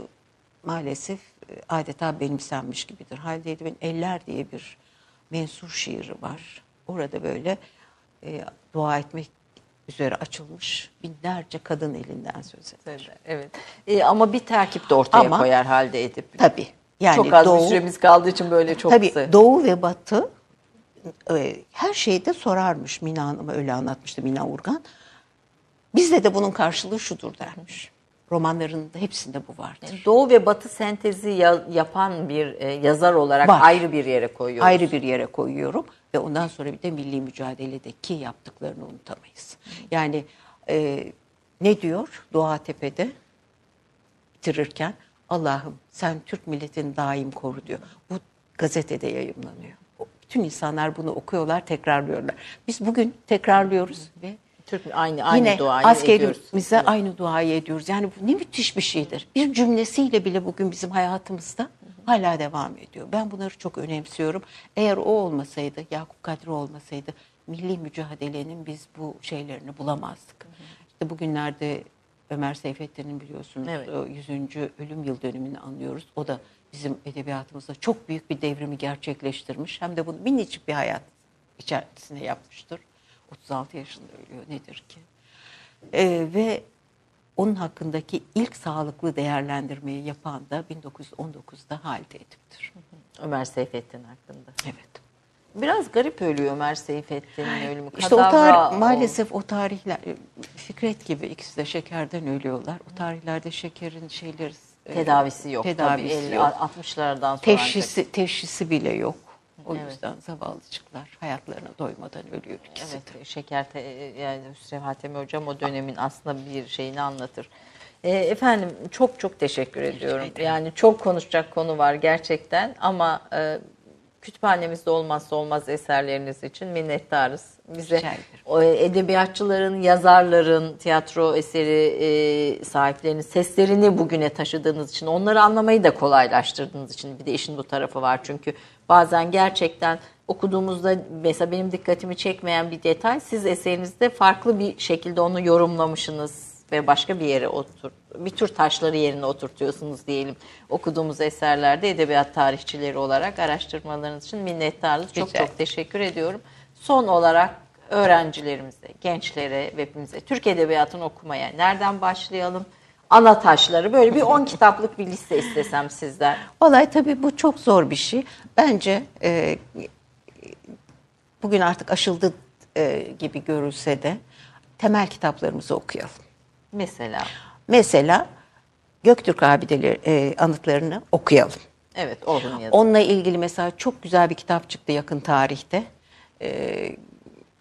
maalesef e, adeta benimsenmiş gibidir. Halide Edip'in Eller diye bir mensur şiiri var. Orada böyle e, dua etmek üzere açılmış binlerce kadın elinden söz eder. Evet. E, ama bir terkip de ortaya Ama- koyar halde edip. Tabii. Yani çok az doğu, bir süremiz kaldığı için böyle çok tabii kısa. doğu ve batı e, her şeyde sorarmış. Mina Hanım'a öyle anlatmıştı Mina Urgan. Bizde de bunun karşılığı şudur dermiş. Romanların da hepsinde bu vardır. Doğu ve Batı sentezi ya- yapan bir e, yazar olarak Var. ayrı bir yere koyuyoruz. Ayrı bir yere koyuyorum ve ondan sonra bir de milli mücadeledeki yaptıklarını unutamayız. Yani e, ne diyor Doğa Tepe'de bitirirken Allah'ım sen Türk milletini daim koru diyor. Bu gazetede yayınlanıyor. Bütün insanlar bunu okuyorlar, tekrarlıyorlar. Biz bugün tekrarlıyoruz ve Türk aynı aynı Yine duayı ediyoruz. askerimize aynı duayı ediyoruz. Yani bu ne müthiş bir şeydir. Bir cümlesiyle bile bugün bizim hayatımızda hala devam ediyor. Ben bunları çok önemsiyorum. Eğer o olmasaydı, Yakup Kadri olmasaydı milli mücadelenin biz bu şeylerini bulamazdık. İşte bugünlerde Ömer Seyfettin'in biliyorsunuz Evet. o 100. ölüm yıl dönümünü anlıyoruz. O da bizim edebiyatımızda çok büyük bir devrimi gerçekleştirmiş. Hem de bunu minicik bir hayat içerisinde yapmıştır. 36 yaşında ölüyor nedir ki? Ee, ve onun hakkındaki ilk sağlıklı değerlendirmeyi yapan da 1919'da Halide Edip'tir. Ömer Seyfettin hakkında. Evet. Biraz garip ölüyor Ömer Seyfettin'in ölümü. İşte o tarih, maalesef o tarihler Fikret gibi ikisi de şekerden ölüyorlar. O tarihlerde şekerin şeyleri e, tedavisi yok tedavisi tabii. 50, yok. 60'lardan sonra ancak. Teşhisi, teşhisi bile yok. O Evet. yüzden zavallıcıklar hayatlarına doymadan ölüyor ikisi de. Evet, şeker te, yani Hüsrev Hatemi hocam o dönemin aslında bir şeyini anlatır. E, efendim çok çok teşekkür ediyorum. ederim. Yani çok konuşacak konu var gerçekten ama e, kütüphanemizde olmazsa olmaz eserleriniz için minnettarız. Bize o edebiyatçıların, yazarların, tiyatro eseri e, sahiplerinin seslerini bugüne taşıdığınız için, onları anlamayı da kolaylaştırdığınız için bir de işin bu tarafı var. Çünkü bazen gerçekten okuduğumuzda mesela benim dikkatimi çekmeyen bir detay siz eserinizde farklı bir şekilde onu yorumlamışsınız ve başka bir yere otur bir tür taşları yerine oturtuyorsunuz diyelim. Okuduğumuz eserlerde edebiyat tarihçileri olarak araştırmalarınız için minnettarız. Çok Rica çok teşekkür ediyorum. Son olarak öğrencilerimize, gençlere hepimize Türk Edebiyatı'nı okumaya nereden başlayalım? Ana taşları böyle bir 10 kitaplık bir liste istesem sizden. Olay tabii bu çok zor bir şey. Bence e, bugün artık aşıldı e, gibi görülse de temel kitaplarımızı okuyalım. Mesela Mesela Göktürk abideleri e, anıtlarını okuyalım. evet Orhun yazı. Onunla ilgili mesela çok güzel bir kitap çıktı yakın tarihte. Ee,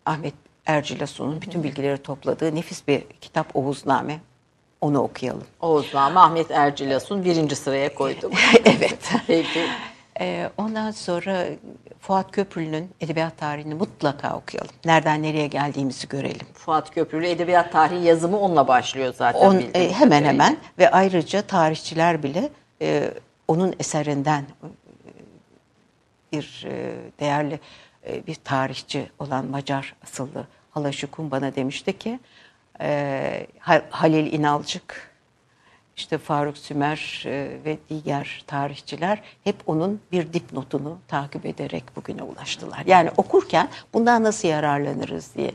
Ahmet Ercilasun'un bütün bilgileri topladığı nefis bir kitap Oğuzname. Onu okuyalım. Oğuzhan, Ahmet Ercilasun birinci sıraya koydum. *laughs* evet. Peki. Ee, ondan sonra Fuat Köprülü'nün edebiyat tarihini mutlaka okuyalım. Nereden nereye geldiğimizi görelim. Fuat Köprülü edebiyat tarihi yazımı onunla başlıyor zaten. On, e, hemen kadarıyla. hemen ve ayrıca tarihçiler bile e, onun eserinden e, bir e, değerli e, bir tarihçi olan Macar asıllı Halaşı Kum bana demişti ki e, Ha- Halil İnalcık işte Faruk Sümer e, ve diğer tarihçiler hep onun bir dipnotunu takip ederek bugüne ulaştılar. Yani okurken bundan nasıl yararlanırız diye.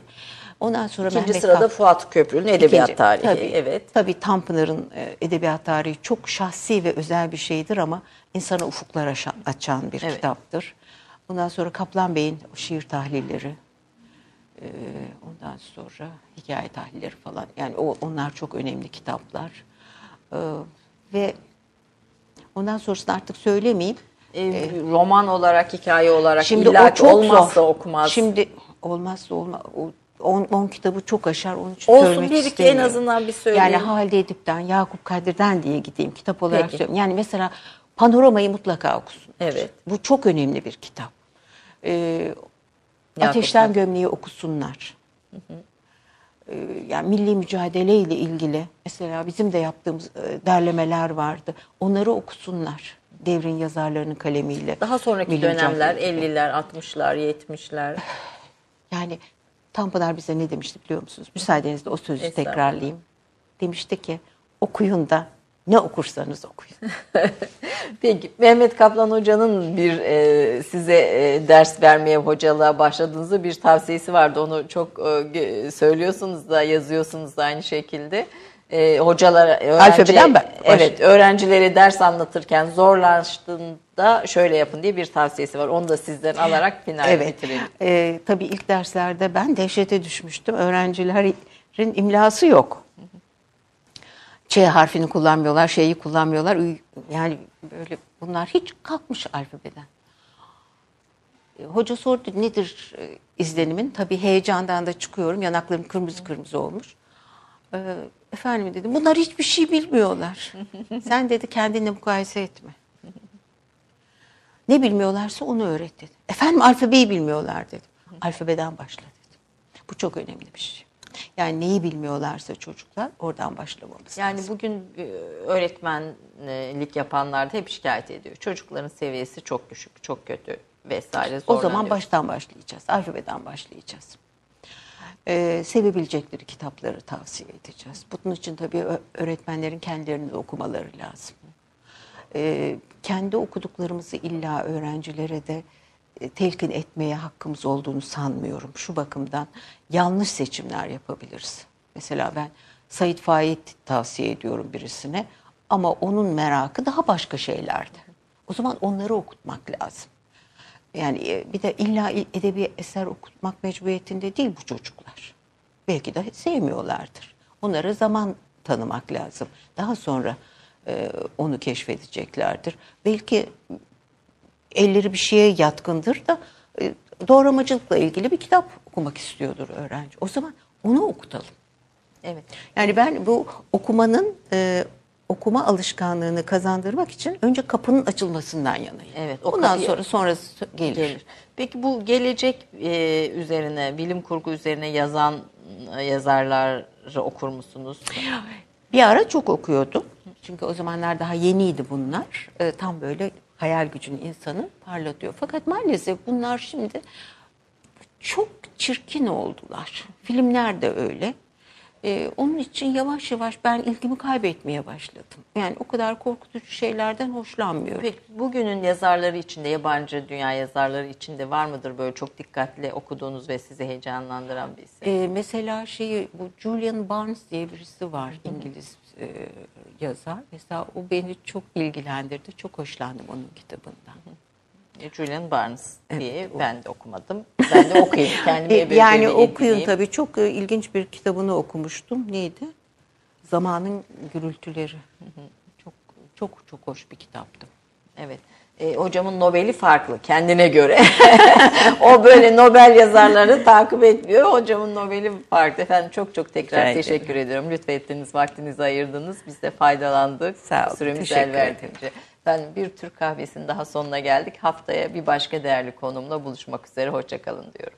Ondan sonra İkinci Mehmet sırada Kap- Fuat Köprülü'nün edebiyat İkinci, tarihi. Tabii, Evet. Tabii Tanpınar'ın e, edebiyat tarihi çok şahsi ve özel bir şeydir ama insana ufuklar açan bir Evet. kitaptır. Ondan sonra Kaplan Bey'in şiir tahlilleri, e, ondan sonra hikaye tahlilleri falan. Yani o onlar çok önemli kitaplar. E, ve ondan sonrasını artık söylemeyeyim. E, roman olarak, hikaye olarak Şimdi illa o çok olmazsa zor. okumaz. Şimdi olmazsa olmaz. 10 kitabı çok aşar. Onun için Olsun, söylemek bir iki en istemiyorum. azından bir söyleyin. Yani Halide Edip'ten, Yakup Kadir'den diye gideyim kitap olarak Peki. söylüyorum. Yani mesela Panorama'yı mutlaka okusun. Evet. Bu çok önemli bir kitap. Ee, Yakup Ateşten. Gömleği okusunlar. Ee, yani milli mücadele ile ilgili mesela bizim de yaptığımız e, derlemeler vardı. Onları okusunlar. Devrin yazarlarının kalemiyle. Daha sonraki Milli dönemler mücadele. 50'ler, 60'lar, 70'ler. Yani Tanpınar bize ne demişti biliyor musunuz? Müsaadenizle o sözü tekrarlayayım. Demişti ki okuyun da ne okursanız okuyun. *laughs* Peki Mehmet Kaplan Hoca'nın bir e, size e, ders vermeye hocalığa başladığınızda bir tavsiyesi vardı. Onu çok e, söylüyorsunuz da yazıyorsunuz da aynı şekilde. E, hocalara öğrenci, Alfabeden ben- evet öğrencilere ders anlatırken zorlaştığında şöyle yapın diye bir tavsiyesi var. Onu da sizden alarak final evet. bitirelim. Ee, tabii ilk derslerde ben dehşete düşmüştüm. Öğrencilerin imlası yok. Ç harfini kullanmıyorlar, şeyi kullanmıyorlar. Yani böyle bunlar hiç kalkmış alfabeden. E, Hoca sordu nedir e, izlenimin? Tabii heyecandan da çıkıyorum. Yanaklarım kırmızı kırmızı olmuş. E, Efendim dedim bunlar hiçbir şey bilmiyorlar. *laughs* Sen dedi kendinle mukayese etme. Ne bilmiyorlarsa onu öğret dedi. Efendim alfabeyi bilmiyorlar dedim. Alfabeden başla dedim. Bu çok önemli bir şey. Yani neyi bilmiyorlarsa çocuklar oradan başlamamız Yani lazım. bugün e, öğretmenlik yapanlar da hep şikayet ediyor. Çocukların seviyesi çok düşük, çok kötü vesaire O zaman baştan başlayacağız. Alfabeden başlayacağız. Ee, sevebilecekleri kitapları tavsiye edeceğiz. Bunun için tabii öğretmenlerin kendilerini de okumaları lazım. Ee, kendi okuduklarımızı illa öğrencilere de telkin etmeye hakkımız olduğunu sanmıyorum. Şu bakımdan yanlış seçimler yapabiliriz. Mesela ben Said Faik tavsiye ediyorum birisine ama onun merakı daha başka şeylerde. O zaman onları okutmak lazım. Yani e, bir de illa edebi eser okutmak mecburiyetinde değil bu çocuklar. Belki de sevmiyorlardır. Onlara zaman tanımak lazım. Daha sonra e, onu keşfedeceklerdir. Belki elleri bir şeye yatkındır da e, doğramacılıkla ilgili bir kitap okumak istiyordur öğrenci. O zaman onu okutalım. Evet. Yani ben bu okumanın e, okuma alışkanlığını kazandırmak için önce kapının açılmasından yanayım. Evet, o Ondan kapıyı- sonra sonrası gelir. Gelir. Peki bu gelecek e, üzerine, bilim kurgu üzerine yazan e, yazarları okur musunuz? Bir ara çok okuyordum. Çünkü o zamanlar daha yeniydi bunlar. Ee, tam böyle hayal gücünü insanı parlatıyor. Fakat maalesef bunlar şimdi çok çirkin oldular. Filmler de öyle. Ee, onun için yavaş yavaş ben ilgimi kaybetmeye başladım. Yani o kadar korkutucu şeylerden hoşlanmıyorum. Peki bugünün yazarları içinde, yabancı dünya yazarları içinde var mıdır böyle çok dikkatli okuduğunuz ve sizi heyecanlandıran bir isim? Ee, mesela şeyi bu Julian Barnes diye birisi var İngiliz e, yazar. Mesela o beni çok ilgilendirdi. Çok hoşlandım onun kitabından. E, Julian Barnes diye ben de okumadım. Ben de okuyayım. *laughs* Kendime E, yani okuyun edineyim. tabii. Çok e, ilginç bir kitabını okumuştum. Neydi? Zamanın Gürültüleri. Çok çok çok hoş bir kitaptı. Evet. E, hocamın Nobel'i farklı kendine göre. *laughs* o böyle Nobel yazarları takip etmiyor. Hocamın Nobel'i farklı. Efendim çok çok tekrar Rica ederim. teşekkür ediyorum. Lütfettiniz, vaktinizi ayırdınız. Biz de faydalandık. Sağ olun, Süremiz el verdiğince. Efendim bir Türk kahvesinin daha sonuna geldik. Haftaya bir başka değerli konumla buluşmak üzere. Hoşçakalın diyorum.